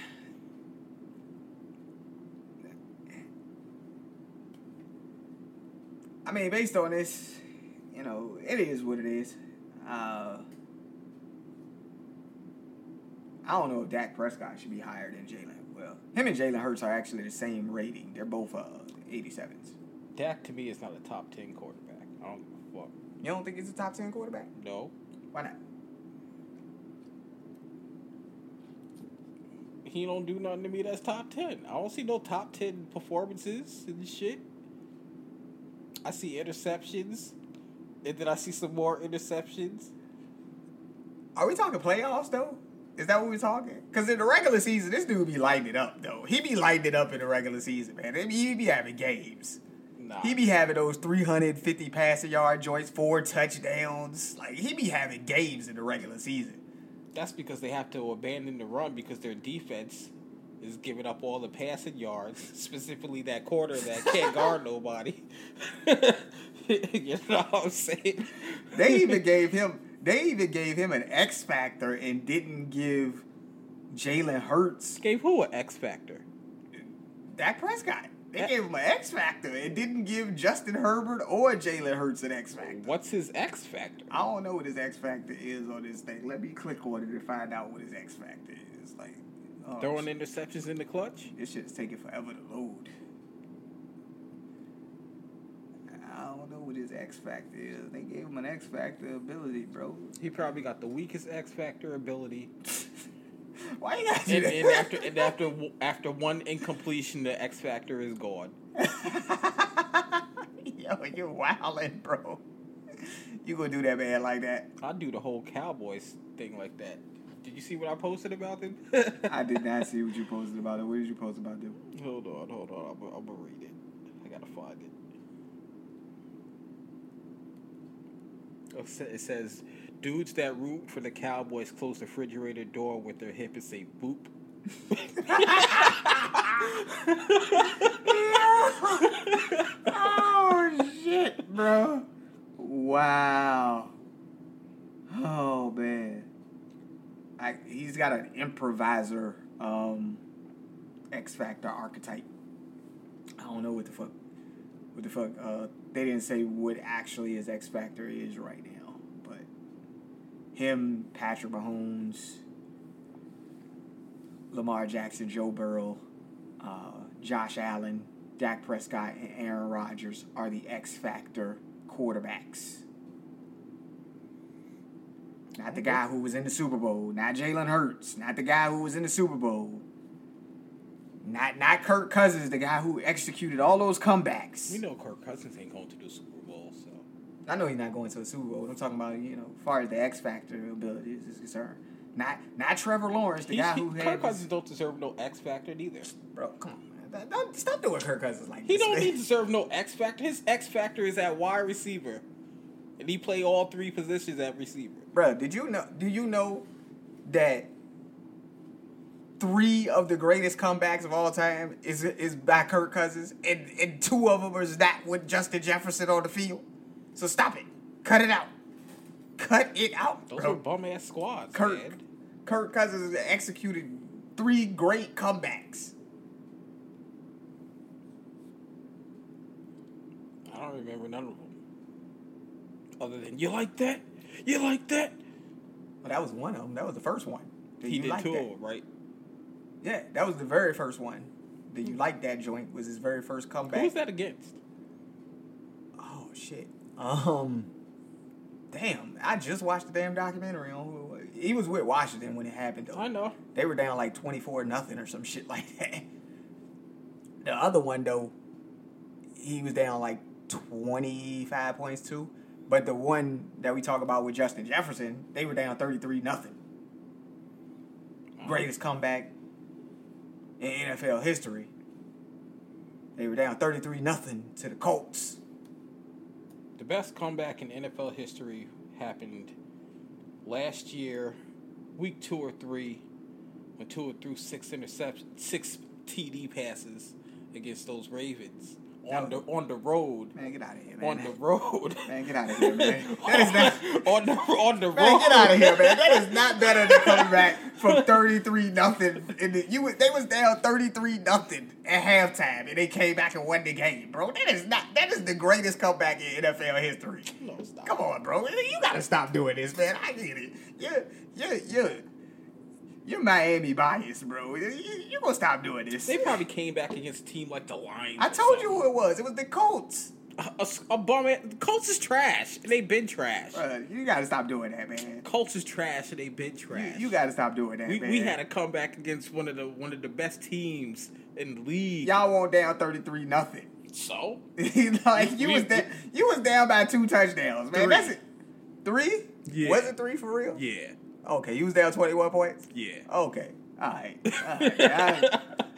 I mean, based on this, you know, it is what it is. Uh, I don't know if Dak Prescott should be higher than Jalen. Well, him and Jalen Hurts are actually the same rating. They're both uh, 87s. Dak to me is not a top 10 quarterback. I don't give a fuck. You don't think he's a top 10 quarterback? No. Why not? He don't do nothing to me that's top 10. I don't see no top 10 performances and shit. I see interceptions. And then I see some more interceptions. Are we talking playoffs though? Is that what we're talking? Because in the regular season, this dude be lighting it up though. He be lighting it up in the regular season, man. He be, having games. Nah. He be having those 350 passing yard joints, four touchdowns. Like he be having games in the regular season. That's because they have to abandon the run because their defense is giving up all the passing yards, specifically that quarter that can't guard nobody. you know what I'm saying? They even gave him they even gave him an X factor and didn't give Jalen Hurts gave who an X factor? Dak Prescott. They Yeah. gave him an X factor and didn't give Justin Herbert or Jalen Hurts an X factor. What's his X factor? I don't know what his X factor is on this thing. Let me click on it to find out what his X factor is. Like, oh, Throwing shit. interceptions in the clutch? this shit's taking forever to load. I don't know what his X factor is. They gave him an X factor ability, bro. He probably got the weakest X factor ability. Why you gotta And, and after and after after one incompletion, the X factor is gone. Yo, you're wildin', bro. You gonna do that man like that? I do the whole Cowboys thing like that. Did you see what I posted about them? I did not see what you posted about it. What did you post about them? Hold on, hold on. I'm, I'm gonna read it. I gotta find it. Oh, It says, dudes that root for the Cowboys close the refrigerator door with their hip and say boop. oh shit, bro! Wow. Oh man. I, he's got an improviser um, X Factor archetype. I don't know what the fuck. What the fuck? Uh, they didn't say what actually his X Factor is right now, but him, Patrick Mahomes, Lamar Jackson, Joe Burrow, uh, Josh Allen, Dak Prescott, and Aaron Rodgers are the X Factor quarterbacks. Not the guy who was in the Super Bowl. Not Jalen Hurts. Not the guy who was in the Super Bowl. Not not Kirk Cousins, the guy who executed all those comebacks. We know Kirk Cousins ain't going to the Super Bowl, so. I know he's not going to the Super Bowl. I'm talking about you know, as far as the X Factor abilities is concerned. Not not Trevor Lawrence, the He's- guy he- who had Kirk Cousins don't deserve no X Factor neither. bro. Come on, man. That- don't- stop doing Kirk Cousins like He this. don't need to serve no X Factor. His X Factor is at wide receiver. And he play all three positions at receiver. Bro, did you know? Do you know that three of the greatest comebacks of all time is is by Kirk Cousins, and and two of them is that with Justin Jefferson on the field? So stop it, cut it out, cut it out, Those bro. are bum ass squads, Kirk man. Kirk Cousins executed three great comebacks. I don't remember none of them. Other than you like that, you like that. Well, that was one of them. That was the first one. Did he did like two that? of them, right? Yeah, that was the very first one. Did you like that joint? Was his very first comeback? Who was that against? Oh shit. Um. Damn, I just watched the damn documentary on who it was. He was with Washington when it happened though. I know. They were down like twenty four nothing or some shit like that. The other one though, he was down like twenty five points too. But the one that we talk about with Justin Jefferson, they were down thirty three nothing. Greatest comeback in NFL history. They were down thirty three nothing to the Colts. The best comeback in NFL history happened last year, week two or three, when Tua threw six interceptions, six TD passes against those Ravens on the on the road. Man, get out of here, man. On the road. Man, get out of here, man. That is not. on the on the road. Man, get out of here, man. That is not better than coming back from thirty three nothing. In the, you they was down thirty three nothing at halftime, and they came back and won the game, bro. That is not. That is the greatest comeback in NFL history. No, stop. Come on, bro. You gotta stop doing this, man. I get it. Yeah, yeah, you're you're you're Miami biased, bro. You, you gonna stop doing this? They probably came back against a team like the Lions. I told you who it was. It was the Colts. a, a, a bum. The Colts is trash, and they been trash. Bruh, you gotta stop doing that, man. Colts is trash, and they've been trash. You, you gotta stop doing that, we, man. we had a comeback against one of the one of the best teams in the league. y'all won down thirty three nothing. So like you We- was da- you was down by two touchdowns, man. Three. That's it. Three? Yeah. Was it three for real? yeah, Okay, you was down twenty one points. yeah. Okay. All right. All right. All right.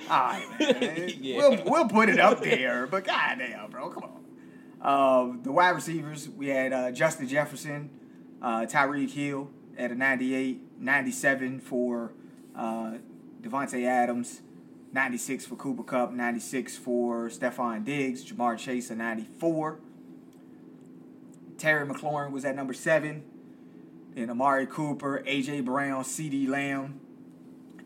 All right, man. Yeah. We'll we'll put it up there, but goddamn, bro, come on. Um, the wide receivers, we had uh, Justin Jefferson, uh, Tyreek Hill at a 98, 97 for uh, Davante Adams, 96 for Cooper Kupp, 96 for Stefon Diggs, Ja'Marr Chase a 94. Terry McLaurin was at number seven. Then Amari Cooper, AJ Brown, CeeDee Lamb,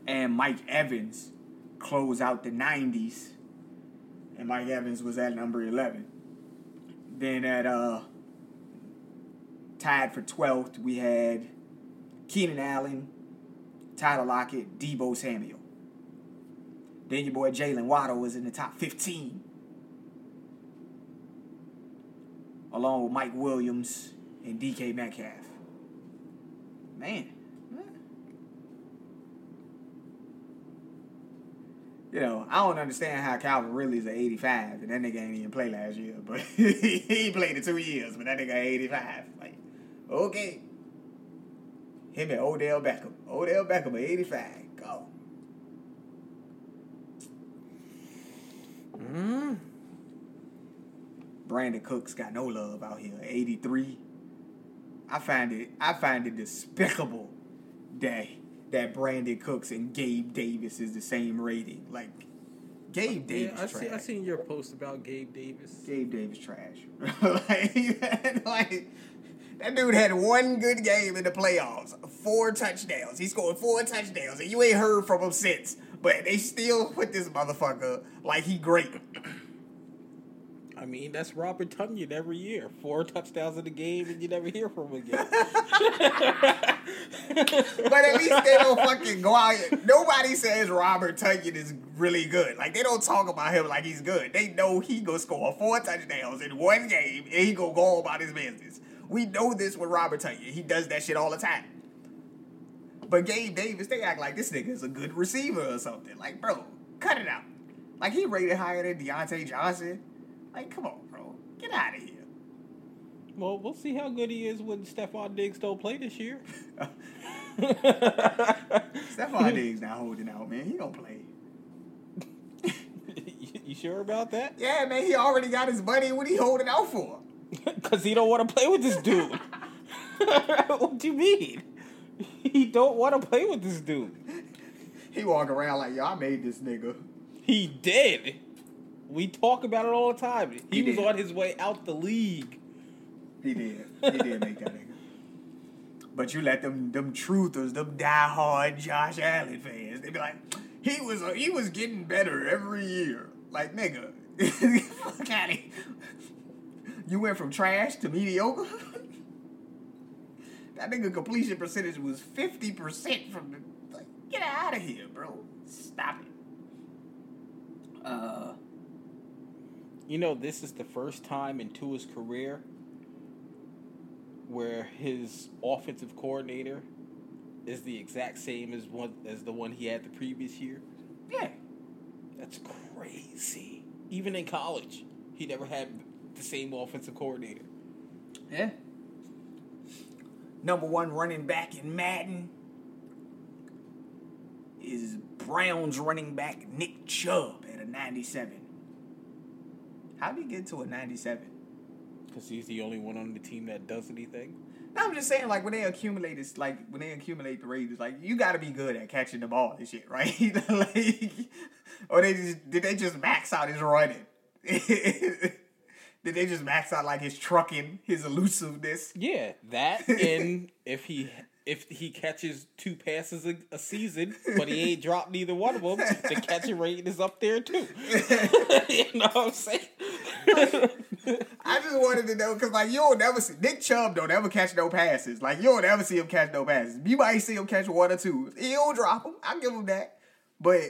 and Mike Evans close out the 90s. And Mike Evans was at number 11. Then at uh tied for 12th, we had Keenan Allen, Tyler Lockett, Deebo Samuel. Then your boy Jaylen Waddle was in the top 15. Along with Mike Williams and DK Metcalf. Man. You know, I don't understand how Calvin Ridley's an 85, and that nigga ain't even play last year, but he played in two years, but that nigga 85. Like, okay. Him and Odell Beckham. Odell Beckham at 85. Go. Mm-hmm. Brandin Cooks got no love out here. 83. I find it I find it despicable that that Brandin Cooks and Gabe Davis is the same rating. Like Gabe Davis Yeah, I trash. see. I seen your post about Gabe Davis. Gabe Davis trash. like, like, that dude had one good game in the playoffs, four touchdowns. He scored four touchdowns, and you ain't heard from him since. But they still put this motherfucker like he great. I mean, that's Robert Tonyan every year. Four touchdowns in the game, and you never hear from him again. But at least they don't fucking go out. Nobody says Robert Tonyan is really good. Like they don't talk about him like he's good. They know he gonna score four touchdowns in one game, and he gonna go about his business. We know this with Robert Tonyan. He does that shit all the time. But Gabe Davis, they act like this nigga is a good receiver or something. Like, bro, cut it out. Like he rated higher than Diontae Johnson. Like, come on, bro, get out of here. well, we'll see how good he is when Stefon Diggs don't play this year. Stefon Diggs not holding out, man. He don't play. you, you sure about that? Yeah, man, he already got his money. What he holding out for? Because he don't want to play with this dude. what do you mean? He don't want to play with this dude. He walk around like, yo, I made this nigga. He did. We talk about it all the time. He, He was did. on his way out the league. He did. He did make that nigga. But you let them them truthers, them diehard Josh Allen fans, they be like, he was he was getting better every year. Like nigga, fuck out of. You went from trash to mediocre. that nigga completion percentage was fifty percent from the. Like, get out of here, bro. Stop it. Uh. You know, this is the first time in Tua's career where his offensive coordinator is the exact same as one as the one he had the previous year. Yeah. That's crazy. Even in college, he never had the same offensive coordinator. Yeah. Number one running back in Madden is Browns running back Nick Chubb at a 97. How did he get to a 97? Because he's the only one on the team that does anything. No, I'm just saying, like when they accumulate this, like when they accumulate the Raiders, like you got to be good at catching the ball and shit, right? like, or they just did they just max out his running? did they just max out like his trucking, his elusiveness? Yeah, that and if he if he catches two passes a, a season, but he ain't dropped neither one of them, the catching rate is up there too. you know what I'm saying? I just wanted to know because like you'll never see Nick Chubb don't ever catch no passes. Like you'll never see him catch no passes. You might see him catch one or two. He'll drop them. I give him that. But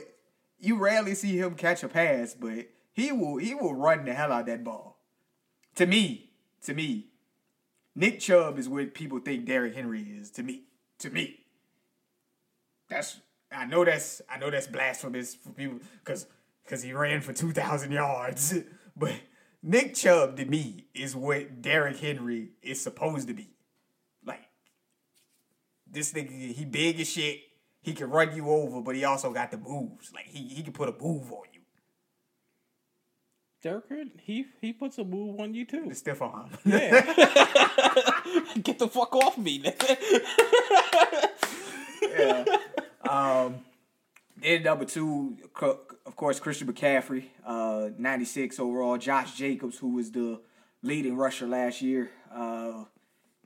you rarely see him catch a pass. But he will he will run the hell out of that ball. To me, to me, Nick Chubb is what people think Derrick Henry is. To me, to me. That's I know that's I know that's blasphemous for people because because he ran for two thousand yards, but Nick Chubb to me is what Derrick Henry is supposed to be. Like this nigga, he big as shit. He can run you over, but he also got the moves. Like he he can put a move on you. Derrick, he he puts a move on you too. The stiff arm. Yeah. Get the fuck off me, nigga. yeah. Um, then number two, of course, Christian McCaffrey, uh, 96 overall. Josh Jacobs, who was the leading rusher last year, uh,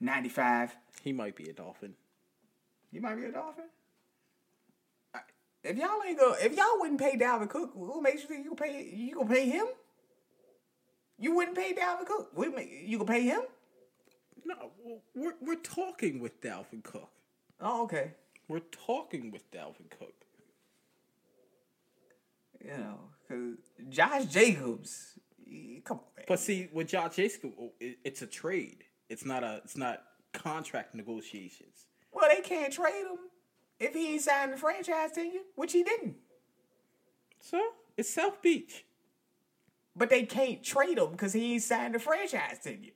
95. He might be a dolphin. You might be a Dolphin. If y'all ain't go, if y'all wouldn't pay Dalvin Cook, who makes you think you gonna pay? You gonna pay him? You wouldn't pay Dalvin Cook. We make, you gonna pay him? No, we're we're talking with Dalvin Cook. Oh, okay. We're talking with Dalvin Cook. You know, cause Josh Jacobs, come on, man. But see, with Josh Jacobs, oh, it's a trade. It's not a. It's not contract negotiations. Well, they can't trade him if he ain't signed the franchise tender, which he didn't. So it's South Beach. But they can't trade him because he ain't signed the franchise tender.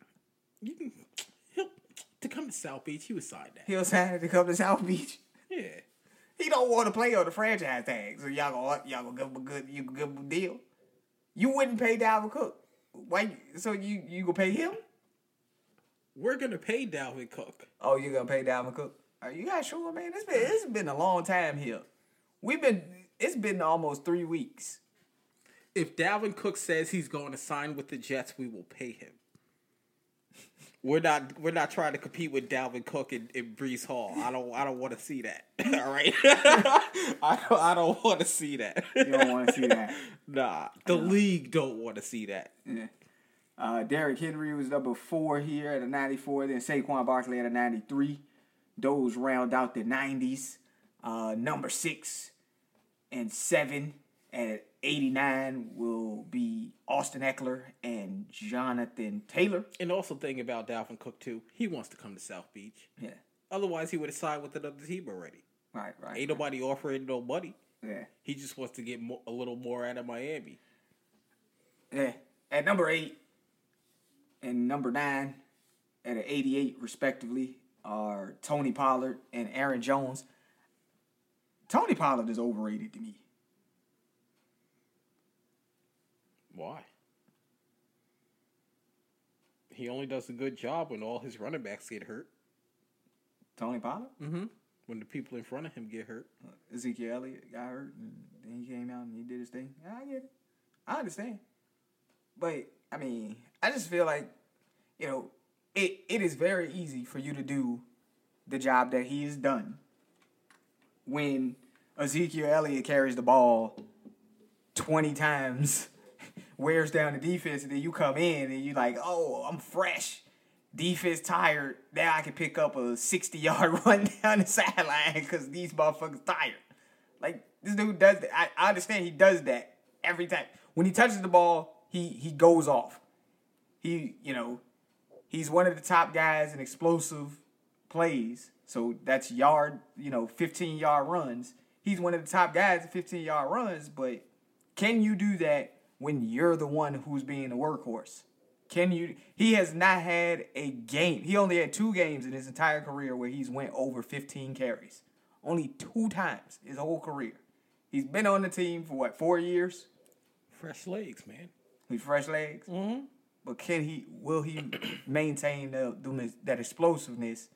You can. He'll to come to South Beach. He would sign that. He'll sign to come to South Beach. Yeah. He don't want to play on the franchise tag, so y'all gonna y'all gonna give him a good you give him a deal. You wouldn't pay Dalvin Cook. Why? So you you gonna pay him? We're gonna pay Dalvin Cook. Oh, you gonna pay Dalvin Cook? Are you guys sure, man? It's been it's been a long time here. We've been it's been almost three weeks. If Dalvin Cook says he's going to sign with the Jets, we will pay him. We're not we're not trying to compete with Dalvin Cook and, and Breece Hall. I don't I don't want to see that. All right, I don't I don't want to see that. You don't want to see that. Nah, the league don't want to see that. Yeah. Uh, Derrick Henry was number four here at a 94. Then Saquon Barkley at a 93. Those round out the 90s. Uh, number six and seven at 89 will be Austin Ekeler and Jonathan Taylor. And also thing about Dalvin Cook too, he wants to come to South Beach. Yeah. Otherwise, he would have signed with another team already. Right, right. Ain't nobody offering no money. Yeah. He just wants to get a little more out of Miami. Yeah. At number eight and number nine at an 88, respectively, are Tony Pollard and Aaron Jones. Tony Pollard is overrated to me. Why? He only does a good job when all his running backs get hurt. Tony Pollard? Mm-hmm. When the people in front of him get hurt. Ezekiel Elliott got hurt, and then he came out and he did his thing. I get it. I understand. But, I mean, I just feel like, you know, it, it is very easy for you to do the job that he has done when Ezekiel Elliott carries the ball 20 times, wears down the defense, and then you come in and you're like, oh, I'm fresh. Defense tired. Now I can pick up a 60 yard run down the sideline because these motherfuckers tired. Like, this dude does that. I, I understand he does that every time. When he touches the ball, he, he goes off. He, you know, he's one of the top guys in explosive plays. So that's yard, you know, 15 yard runs. He's one of the top guys in 15 yard runs, but can you do that when you're the one who's being the workhorse? Can you he has not had a game. He only had two games in his entire career where he's went over 15 carries. Only two times his whole career. He's been on the team for what, 4 years? Fresh legs, man. With fresh legs. Mm-hmm. But can he? Will he maintain the, the, that explosiveness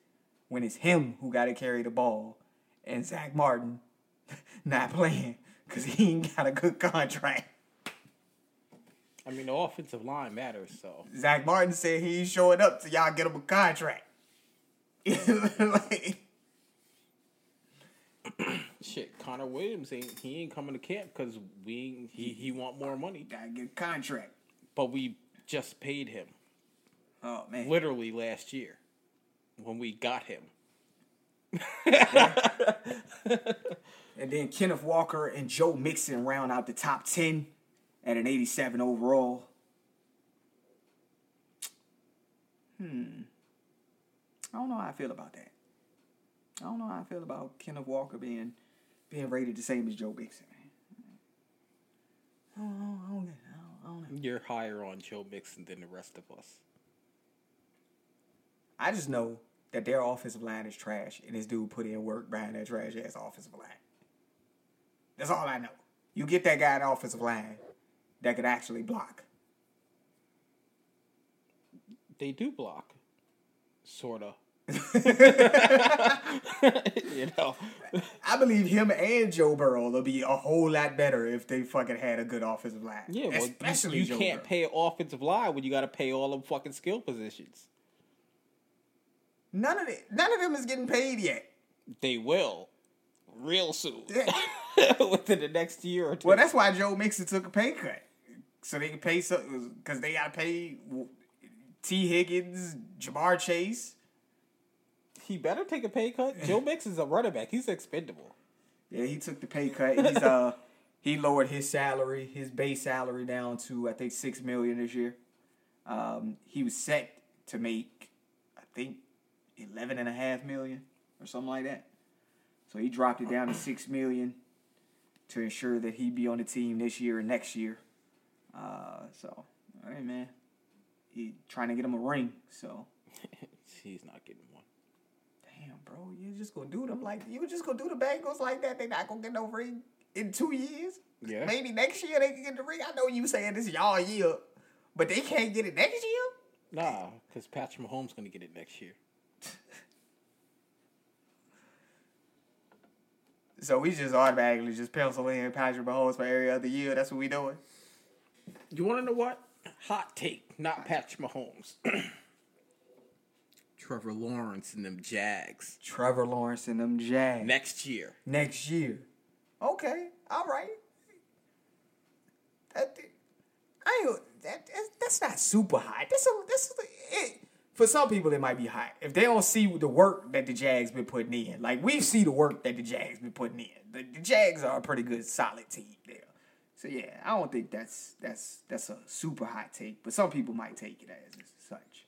when it's him who got to carry the ball and Zach Martin not playing because he ain't got a good contract? I mean, the offensive line matters, so. Zach Martin said he ain't showing up till y'all get him a contract. like, Shit, Connor Williams ain't he ain't coming to camp because we he he want more money, gotta get a contract. but we just paid him Oh man. literally last year when we got him. And then Kenneth Walker and Joe Mixon round out the top 10 at an 87 overall. Hmm. I don't know how I feel about that. I don't know how I feel about Kenneth Walker being being rated the same as Joe Mixon. I don't, I don't, I don't, get it. I don't, I don't know. You're higher on Joe Mixon than the rest of us. I just know that their offensive line is trash, and this dude put in work behind that trash ass offensive line. That's all I know. You get that guy in the offensive line that could actually block. They do block, sorta. you know, I believe him and Joe Burrow will be a whole lot better if they fucking had a good offensive line. yeah. Well, especially you, Joe can't Burrow. pay an offensive line when you got to pay all them fucking skill positions. None of it. None of them is getting paid yet. They will, real soon, Yeah. within the next year or two. Well, that's why Joe Mixon took a pay cut, so they can pay some because they got to pay Tee Higgins, Ja'Marr Chase. he better take a pay cut. Joe Mixon's a running back. He's expendable. Yeah, he took the pay cut. He's uh he lowered his salary, his base salary down to I think six million this year. Um, he was set to make I think eleven and a half million or something like that. So he dropped it down to six million to ensure that he'd be on the team this year and next year. Uh, so all right, man. He trying to get him a ring. So He's not getting one. damn, bro, you just gonna do them like you just gonna do the Bengals like that? They not gonna get no ring in two years. Yeah. Maybe next year they can get the ring. I know you saying this y'all year, but they can't get it next year. Nah, because Patrick Mahomes gonna get it next year. So we just automatically just pencil in Patrick Mahomes for every other year. That's what we doing. You want to know what? Hot take, not Patrick Mahomes. Trevor Lawrence and them Jags Trevor Lawrence and them Jags next year. next year. Okay, all right. That, I ain't, that that's, that's not super high. That's a that's a, it, for some people it might be high if they don't see the work that the Jags been putting in. Like we see the work that the Jags been putting in. The, the Jags are a pretty good solid team there. So yeah, I don't think that's that's that's a super hot take, but some people might take it as such.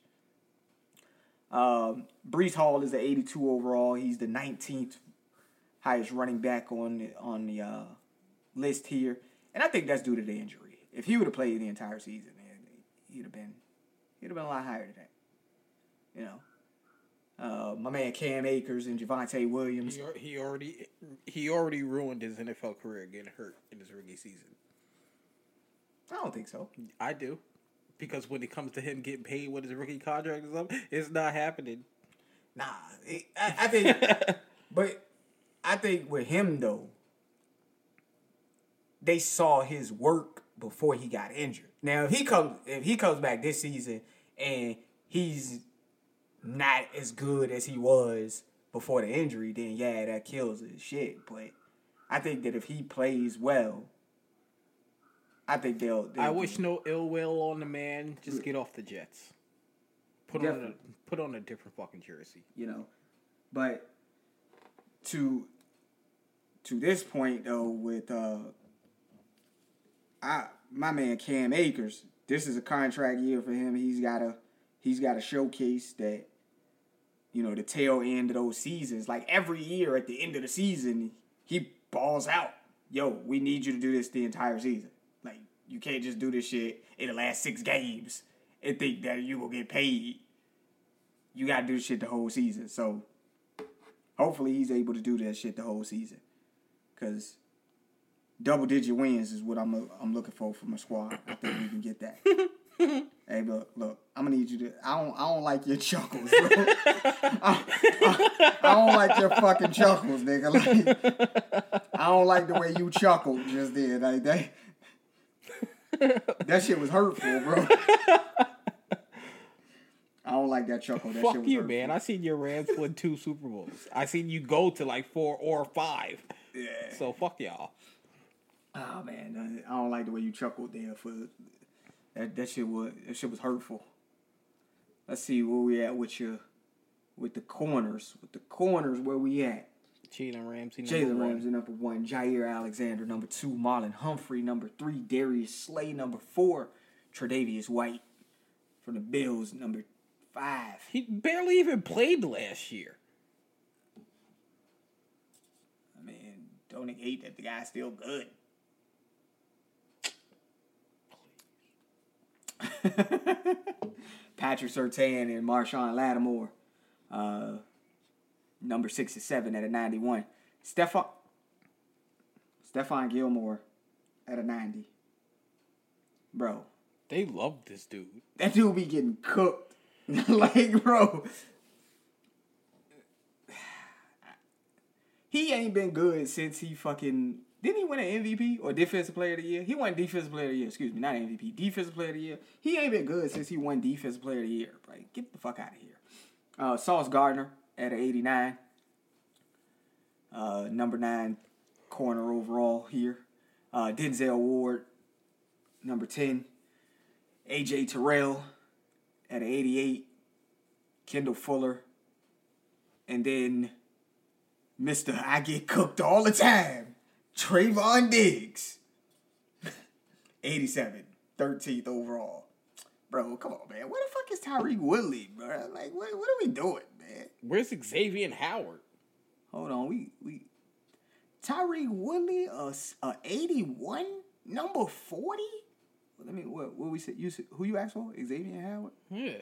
Um, Breece Hall is the 82 overall. He's the 19th highest running back on the, on the uh, list here, and I think that's due to the injury. If he would have played the entire season, he'd have been he'd have been a lot higher than that. You know, uh, my man Cam Akers and Javonte Williams. He, he already he already ruined his NFL career getting hurt in his rookie season. I don't think so. I do. Because when it comes to him getting paid with his rookie contract and stuff, it's not happening. Nah, it, I, I think, but I think with him though, they saw his work before he got injured. Now, if he comes, if he comes back this season and he's not as good as he was before the injury, then yeah, that kills his shit. But I think that if he plays well, I think they'll. they'll I wish no ill will on the man. Just get off the Jets. Put on a put on a different fucking jersey. you know. But to to this point though, with uh I my man Cam Akers, this is a contract year for him. He's gotta he's gotta showcase that, you know, the tail end of those seasons. Like every year at the end of the season, he balls out. Yo, we need you to do this the entire season. Like you can't just do this shit in the last six games and think that you will get paid you gotta do shit the whole season. So hopefully he's able to do that shit the whole season. Cause double digit wins is what I'm I'm looking for from a squad. I think we can get that. hey, look, look, I'm gonna need you to. I don't I don't like your chuckles. I, I- I don't like your fucking chuckles, nigga. Like, I don't like the way you chuckled just then. Like that. That shit was hurtful, bro. I don't like that chuckle. That shit Fuck was you, hurtful. man. I seen your Rams win two Super Bowls. I seen you go to like four or five. Yeah. So fuck y'all. Oh man, I don't like the way you chuckled there for that. That shit was that shit was hurtful. Let's see where we at with your with the corners. With the corners, where we at? Jalen Ramsey. number Jalen. Ramsey number one, Jaire Alexander number two, Marlon Humphrey number three, Darius Slay number four, Tre'Davious White from the Bills number five. He barely even played last year. I mean, don't negate that the guy's still good. Patrick Surtain and Marshon Lattimore, uh, number sixty-seven at a ninety-one. Stephon Stephon Gilmore at a ninety. Bro, They love this dude. that dude be getting cooked. like, bro. He ain't been good since he fucking didn't he win an MVP or defensive player of the year? He won defensive player of the year, excuse me, not MVP, defensive player of the year. He ain't been good since he won defensive player of the year. Like, get the fuck out of here. Uh Sauce Gardner at an 89. Uh number nine corner overall here. Uh Denzel Ward, number 10. AJ Terrell at an 88, Kendall Fuller, and then Mr. I get cooked all the time, Trevon Diggs, 87, 13th overall. Bro, come on, man. Where the fuck is Tariq Woolen, bro? Like, what, what are we doing, man? Where's Xavier Howard? Hold on, we we Tariq Woolen, a 81, number 40? Let me, what, what we said, you who you asked for? Xavier Howard? Yeah.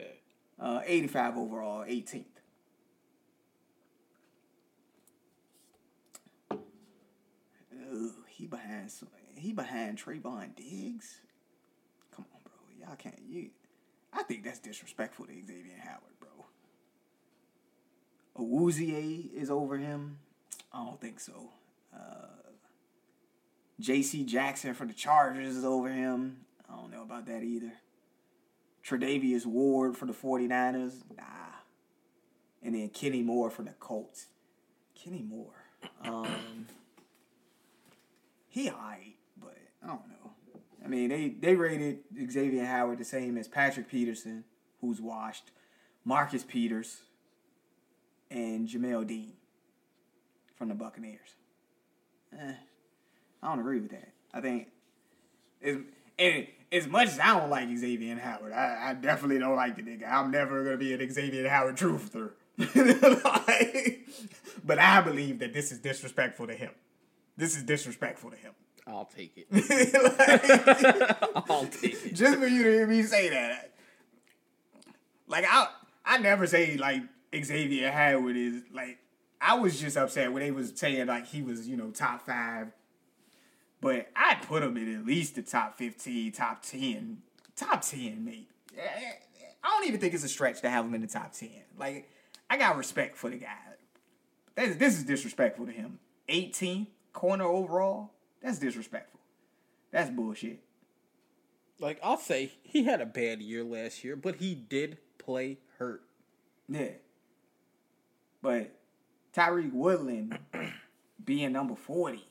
Uh, 85 overall, 18th. He behind he behind Trevon Diggs. Come on, bro. Y'all y'all can't. You, I think that's disrespectful to Xavier Howard, bro. Awuzie is over him. I don't think so. Uh, J.C. Jackson for the Chargers is over him. I don't know about that either. Charvarius Ward for the 49ers. Nah. And then Kenny Moore for the Colts. Kenny Moore. Um, he alright, but I don't know. I mean, they, they rated Xavier Howard the same as Patrick Peterson, who's washed, Marcus Peters, and Jamel Dean from the Buccaneers. Eh, I don't agree with that. I think as, and as much as I don't like Xavier Howard, I, I definitely don't like the nigga. I'm never gonna be an Xavier Howard truther. like, but I believe that this is disrespectful to him. This is disrespectful to him. I'll take it. Like, I'll take it. just for you to hear me say that, like I, I never say like Xavier Howard is like. I was just upset when they was saying like he was you know top five, but I'd put him in at least the top fifteen, top ten, top ten maybe. Eh, eh, I don't even think it's a stretch to have him in the top ten. Like I got respect for the guy. This, this is disrespectful to him. 18th corner overall. That's disrespectful. That's bullshit. Like I'll say, he had a bad year last year, but he did play hurt. Yeah. But Tariq Woolen being number 40,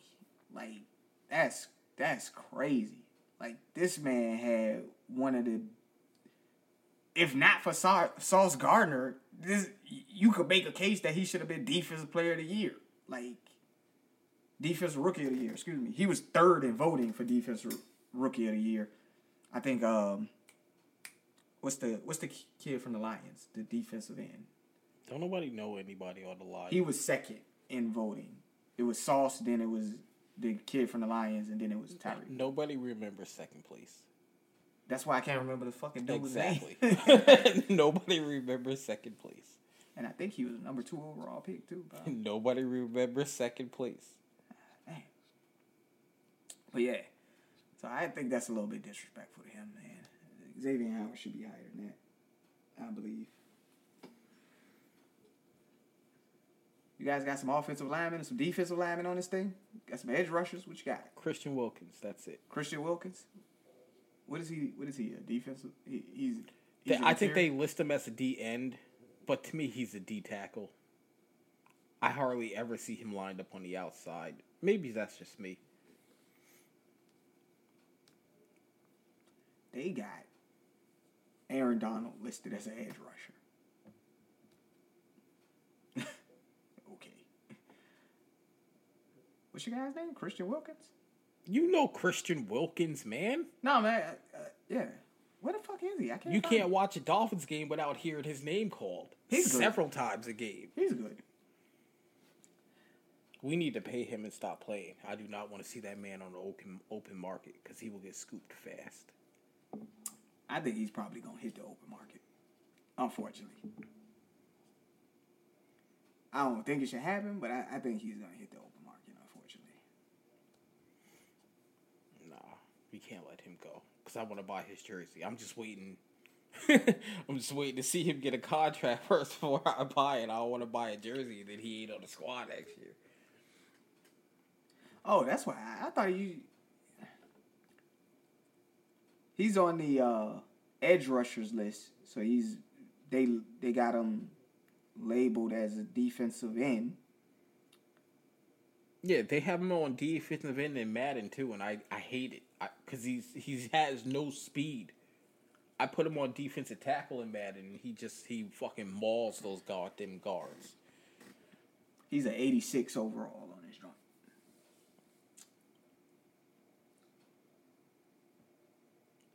like that's that's crazy. Like this man had one of the if not for Sa- Sauce Gardner, this you could make a case that he should have been defensive player of the year. Like defensive rookie of the year, excuse me. He was third in voting for defensive rookie of the year. I think um what's the what's the kid from the Lions, the defensive end? Don't nobody know anybody on the line. He was second in voting. It was Sauce, then it was the kid from the Lions, and then it was Tariq. Nobody remembers second place. That's why I can't remember the fucking dude's Exactly. name. Nobody remembers second place. and I think he was a number two overall pick too. Nobody remembers second place. But yeah, so I think that's a little bit disrespectful to him, man. Xavier Howard should be higher than that, I believe. You guys got some offensive linemen and some defensive linemen on this thing? Got some edge rushers? What you got? Christian Wilkins, that's it. Christian Wilkins? What is he? What is he? A defensive? He, he's. he's I think they list him as a D end, but to me, he's a D tackle. I hardly ever see him lined up on the outside. Maybe that's just me. They got Aaron Donald listed as an edge rusher. okay. What's your guy's name? Christian Wilkins? You know Christian Wilkins, man. No, man. Uh, uh, yeah. Where the fuck is he? I can't. You can't him. watch a Dolphins game without hearing his name called He's good. several times a game. He's good. We need to pay him and stop playing. I do not want to see that man on the open open market because he will get scooped fast. I think he's probably gonna hit the open market. Unfortunately. I don't think it should happen, but I, I think he's gonna hit the open market, unfortunately. Nah, we can't let him go because I want to buy his jersey. I'm just waiting. I'm just waiting to see him get a contract first before I buy it. I don't want to buy a jersey that he ain't on the squad next year. Oh, that's why I, I thought you. He's on the uh, edge rushers list, so he's they they got him labeled as a defensive end. Yeah, they have him on defensive end in Madden too, and I, I hate it because he's he has no speed. I put him on defensive tackle in Madden, and he just he fucking mauls those goddamn guards. He's an 86 overall on his joint.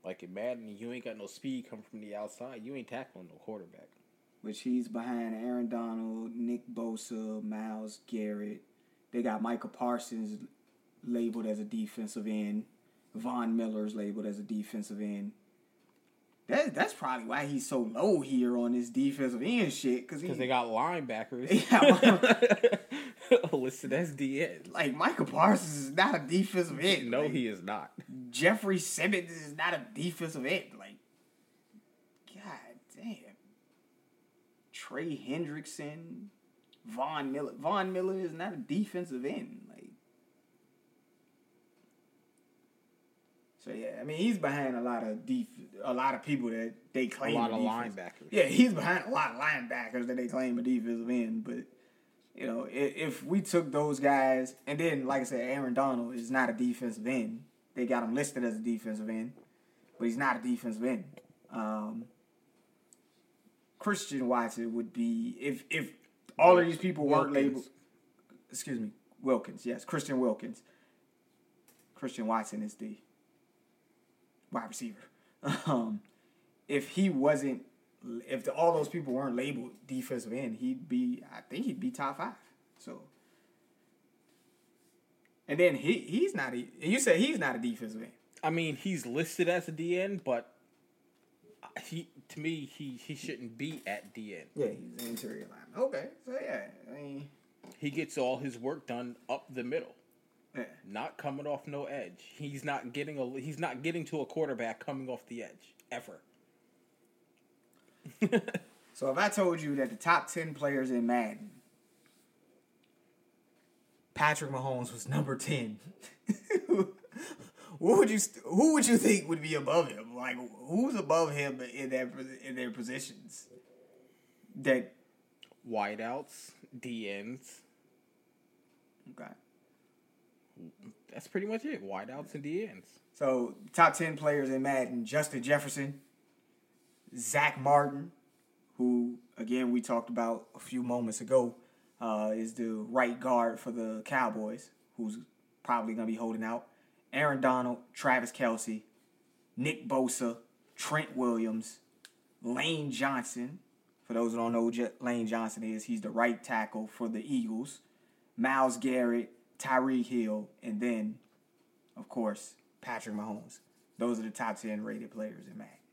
Like in Madden, you ain't got no speed coming from the outside. You ain't tackling no quarterback. which he's behind Aaron Donald, Nick Bosa, Myles Garrett. They got Michael Parsons labeled as a defensive end. Von Miller's labeled as a defensive end. That, that's probably why he's so low here on this defensive end shit. Because they got linebackers Yeah. Oh, listed as DN. like Michael Parsons is not a defensive end. No, Like, he is not. Jeffrey Simmons is not a defensive end. Like God damn. Trey Hendrickson, Von Miller. Von Miller is not a defensive end. Like, so yeah, I mean he's behind a lot of def- a lot of people that they claim A lot of defense- linebackers. Yeah, he's behind a lot of linebackers that they claim a defensive end, but. You know, if, if we took those guys, and then, like I said, Aaron Donald is not a defensive end. They got him listed as a defensive end, but he's not a defensive end. Um, Christian Watson would be if if all of these people weren't Wilkins. labeled. Excuse me, Wilkins. Yes, Christian Wilkins. Christian Watson is the wide receiver. Um, if he wasn't, if the, all those people weren't labeled defensive end, he'd be. I think he'd be top five. So. And then he he's not. A, you said he's not a defensive end. I mean, he's listed as a DN, but he to me he he shouldn't be at DN. Yeah, he's an interior lineman. Okay, so yeah, I mean, He gets all his work done up the middle, yeah. not coming off no edge. He's not getting a he's not getting to a quarterback coming off the edge ever. So if I told you that the top ten players in Madden, Patrick Mahomes was number ten, what would you who would you think would be above him? Like who's above him in their in their positions? That Wideouts, DNs. okay. That's pretty much it. Wideouts and DNs. So top ten players in Madden: Justin Jefferson, Zack Martin, who again we talked about a few moments ago, uh, is the right guard for the Cowboys, who's probably gonna be holding out. Aaron Donald, Travis Kelce, Nick Bosa, Trent Williams, Lane Johnson. For those who don't know who Lane Johnson is, he's the right tackle for the Eagles. Myles Garrett, Tyreek Hill, and then, of course, Patrick Mahomes. Those are the top 10 rated players in Madden.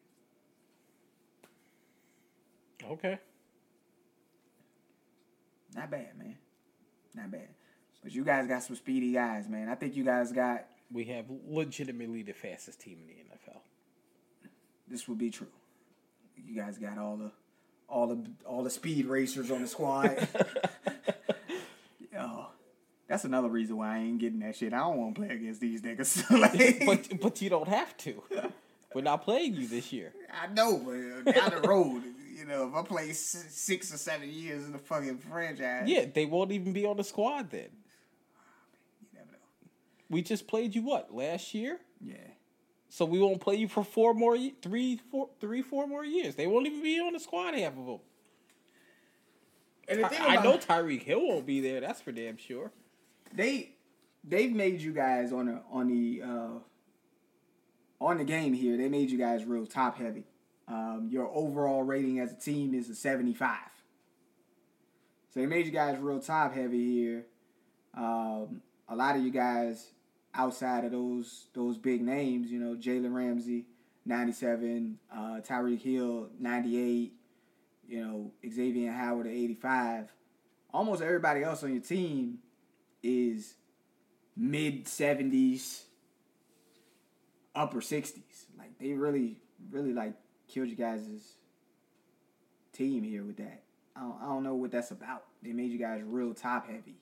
Okay. Not bad, man. Not bad. But you guys got some speedy guys, man. I think you guys got We have legitimately the fastest team in the NFL. this would be true. You guys got all the all the all the speed racers on the squad. oh, that's another reason why I ain't getting that shit. I don't want to play against these niggas. like, but but you don't have to. We're not playing you this year. I know, but down the road, you know, if I play six or seven years in the fucking franchise, Yeah, they won't even be on the squad then. you never know. We just played you what last year, Yeah. so we won't play you for four more, three, four, three, four more years. They won't even be on the squad. Half of them. And the thing I, I know Tyreek Hill won't be there. That's for damn sure. they they've made you guys on the on the uh, on the game here. They made you guys real top heavy. Um, your overall rating as a team is a seventy five. So they made you guys real top heavy here. Um, a lot of you guys outside of those those big names, you know, Jalen Ramsey, ninety seven, uh, Tyreek Hill, ninety eight, you know, Xavier Howard at eighty five. Almost everybody else on your team is mid seventies, upper sixties. Like they really, really like killed you guys' team here with that. I don't, I don't know what that's about. They made you guys real top heavy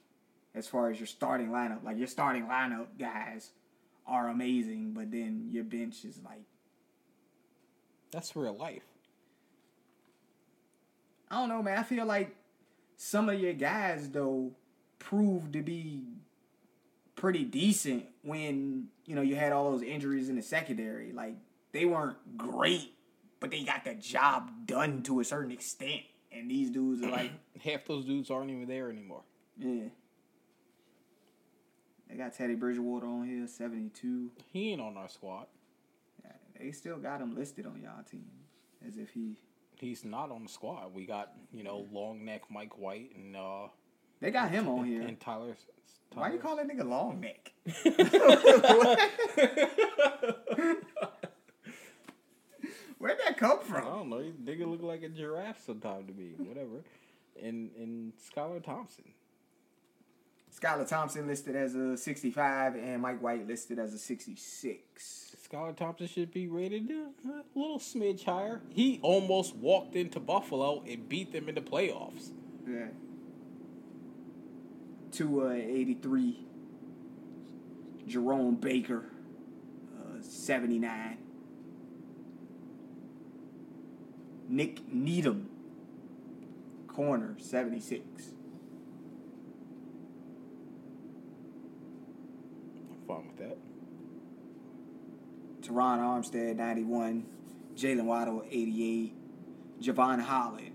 as far as your starting lineup. Like your starting lineup guys are amazing, but then your bench is like That's real life. I don't know, man. I feel like some of your guys though proved to be pretty decent when you know you had all those injuries in the secondary. Like they weren't great, but they got the job done to a certain extent. And these dudes are like, Half those dudes aren't even there anymore. yeah. They got Teddy Bridgewater on here, seventy two. He ain't on our squad. They still got him listed on y'all team as if he. He's not on the squad. We got you know long neck Mike White and uh They got him on here. and Tyler. Why you call that nigga long neck? Where'd that come from? I don't know. This nigga look like a giraffe sometime to me. Whatever. and and Skylar Thompson. Skylar Thompson listed as a 65 and Mike White listed as a 66. Skylar Thompson should be rated a little smidge higher. He almost walked into Buffalo and beat them in the playoffs. Yeah. To uh, 83. Jerome Baker, uh, 79. Nik Needham, corner seventy six. I'm fine with that. Terron Armstead, 91. Jaylen Waddle, 88. Jevon Holland,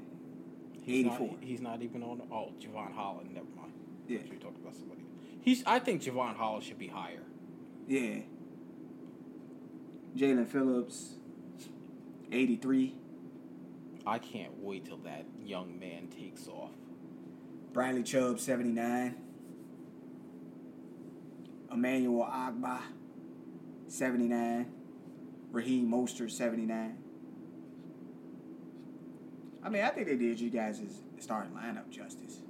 He's 84. Not, he's not even on. Oh, Jevon Holland. Never mind. Yeah. We talked about somebody. He's. I think Jevon Holland should be higher. Yeah. Jaelan Phillips, 83. I can't wait till that young man takes off. Bradley Chubb, 79. Emmanuel Ogbah, 79. Raheem Mostert, 79. I mean, I think they did you guys' starting lineup justice.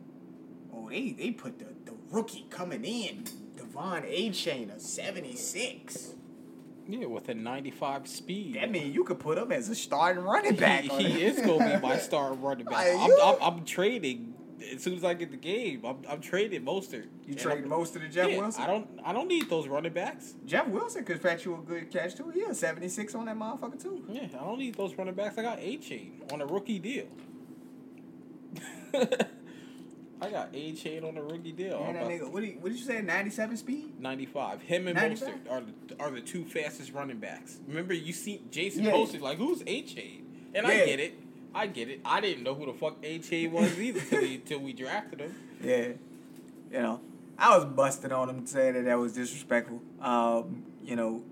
Oh, they, they put the, the rookie coming in, De'Von Achane, a 76. Yeah, with a 95 speed. That means you could put him as a starting running back. He, he is gonna be my star running back. I'm, I'm, I'm trading as soon as I get the game. I'm, I'm trading Mostert. You And trade I'm- most of the Jeff yeah, Wilson? I don't. I don't need those running backs. Jeff Wilson could fetch you a good catch too. Yeah, 76 on that motherfucker too. Yeah, I don't need those running backs. I got Achane on a rookie deal. I got Achane on a rookie deal. And I'm that nigga, what did, you, what did you say, 97 speed? 95. Him and 95? Mostert are the, are the two fastest running backs. Remember, you see Jason Yeah. posted like, "Who's Achane?" And I get it. I get it. I didn't know who the fuck Achane was either till we, till we drafted him. Yeah. You know, I was busting on him saying that that was disrespectful. Um, you know,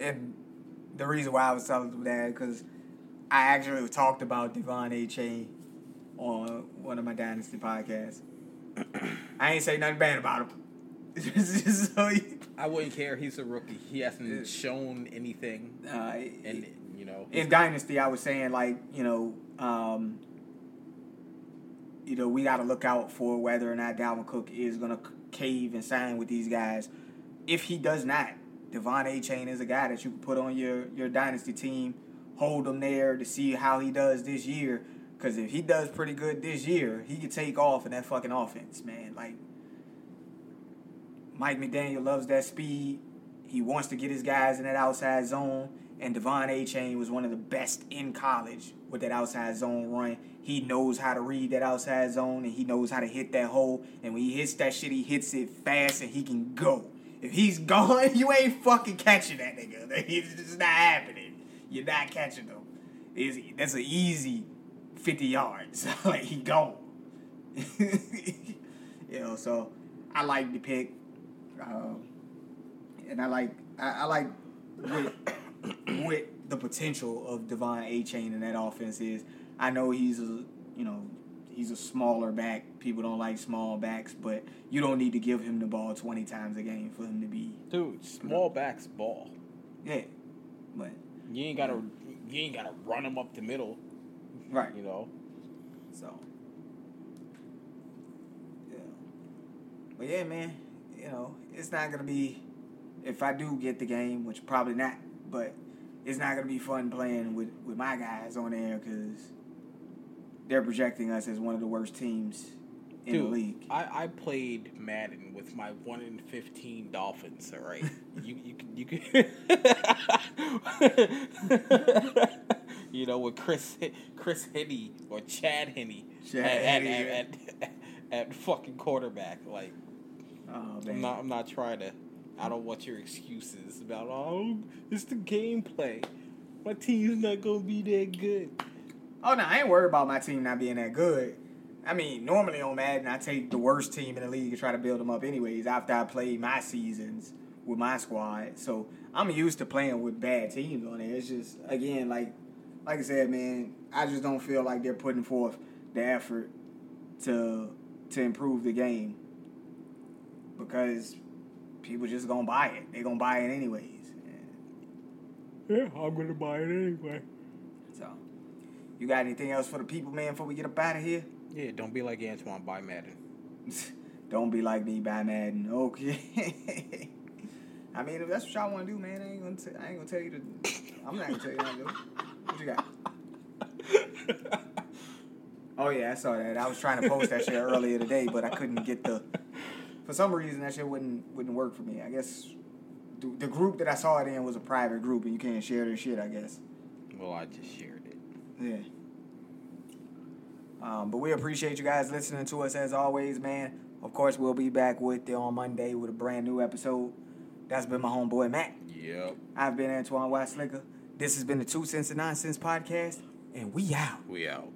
and the reason why I was telling him that because I actually talked about De'Von Achane on one of my Dynasty podcasts. I ain't say nothing bad about him. Just so you, I wouldn't care. He's a rookie. He hasn't shown anything, uh, and you know, in Dynasty, I was saying like you know, um, you know, we got to look out for whether or not Dalvin Cook is gonna cave and sign with these guys. If he does not, De'Von Achane is a guy that you can put on your your Dynasty team, hold him there to see how he does this year. Because if he does pretty good this year, he could take off in that fucking offense, man. Like Mike McDaniel loves that speed. He wants to get his guys in that outside zone. And De'Von Achane was one of the best in college with that outside zone run. He knows how to read that outside zone and he knows how to hit that hole. And when he hits that shit, he hits it fast and he can go. If he's gone, you ain't fucking catching that nigga. It's just not happening. You're not catching him. That's an easy 50 yards. like, he gone. you know, so I like the pick. Um, and I like I, I like with with the potential of De'Von Achane in that offense is I know he's a you know he's a smaller back. People don't like small backs, but you don't need to give him the ball twenty times a game for him to be dude, small backs ball. yeah. But You ain't gotta. You ain't gotta run him up the middle. Right, You know. so yeah. But yeah, man, you know it's not gonna be if I do get the game, which probably not, but it's not gonna be fun playing with with my guys on there because they're projecting us as one of the worst teams in Dude, the league. I, I played Madden with my one in fifteen Dolphins. All right, you you you can, you know with Chris Chris Henne or Chad Henne Chad at, at, at, at, at fucking quarterback. Like Oh man, I'm not I'm not trying to. I don't want your excuses about oh it's the gameplay. My team's not gonna be that good. Oh no, I ain't worried about my team not being that good. I mean, normally on Madden, I take the worst team in the league and try to build them up anyways after I play my seasons with my squad. So I'm used to playing with bad teams on there. It's just again like like I said, man, I just don't feel like they're putting forth the effort to to improve the game because people just gonna buy it. They gonna buy it anyways. Yeah, I'm gonna buy it anyway. So, you got anything else for the people, man? Before we get up out of here. Yeah, don't be like Antoine. Buy Madden. Don't be like me, by Madden. Okay. I mean, if that's what y'all want to do, man, I ain't gonna. T- I ain't gonna tell you to. I'm not gonna tell you how to do. it. What you got? Oh yeah, I saw that. I was trying to post that shit earlier today, but I couldn't get the. For some reason, that shit wouldn't wouldn't work for me. I guess the, the group that I saw it in was a private group, and you can't share their shit. I guess. Well, I just shared it. Yeah. Um, but we appreciate you guys listening to us as always, man. Of course, we'll be back with you on Monday with a brand new episode. That's been my homeboy Matt. Yep. I've been Antoine Watt Slicker. This has been the Two Sense and Noncents podcast, and we out. We out.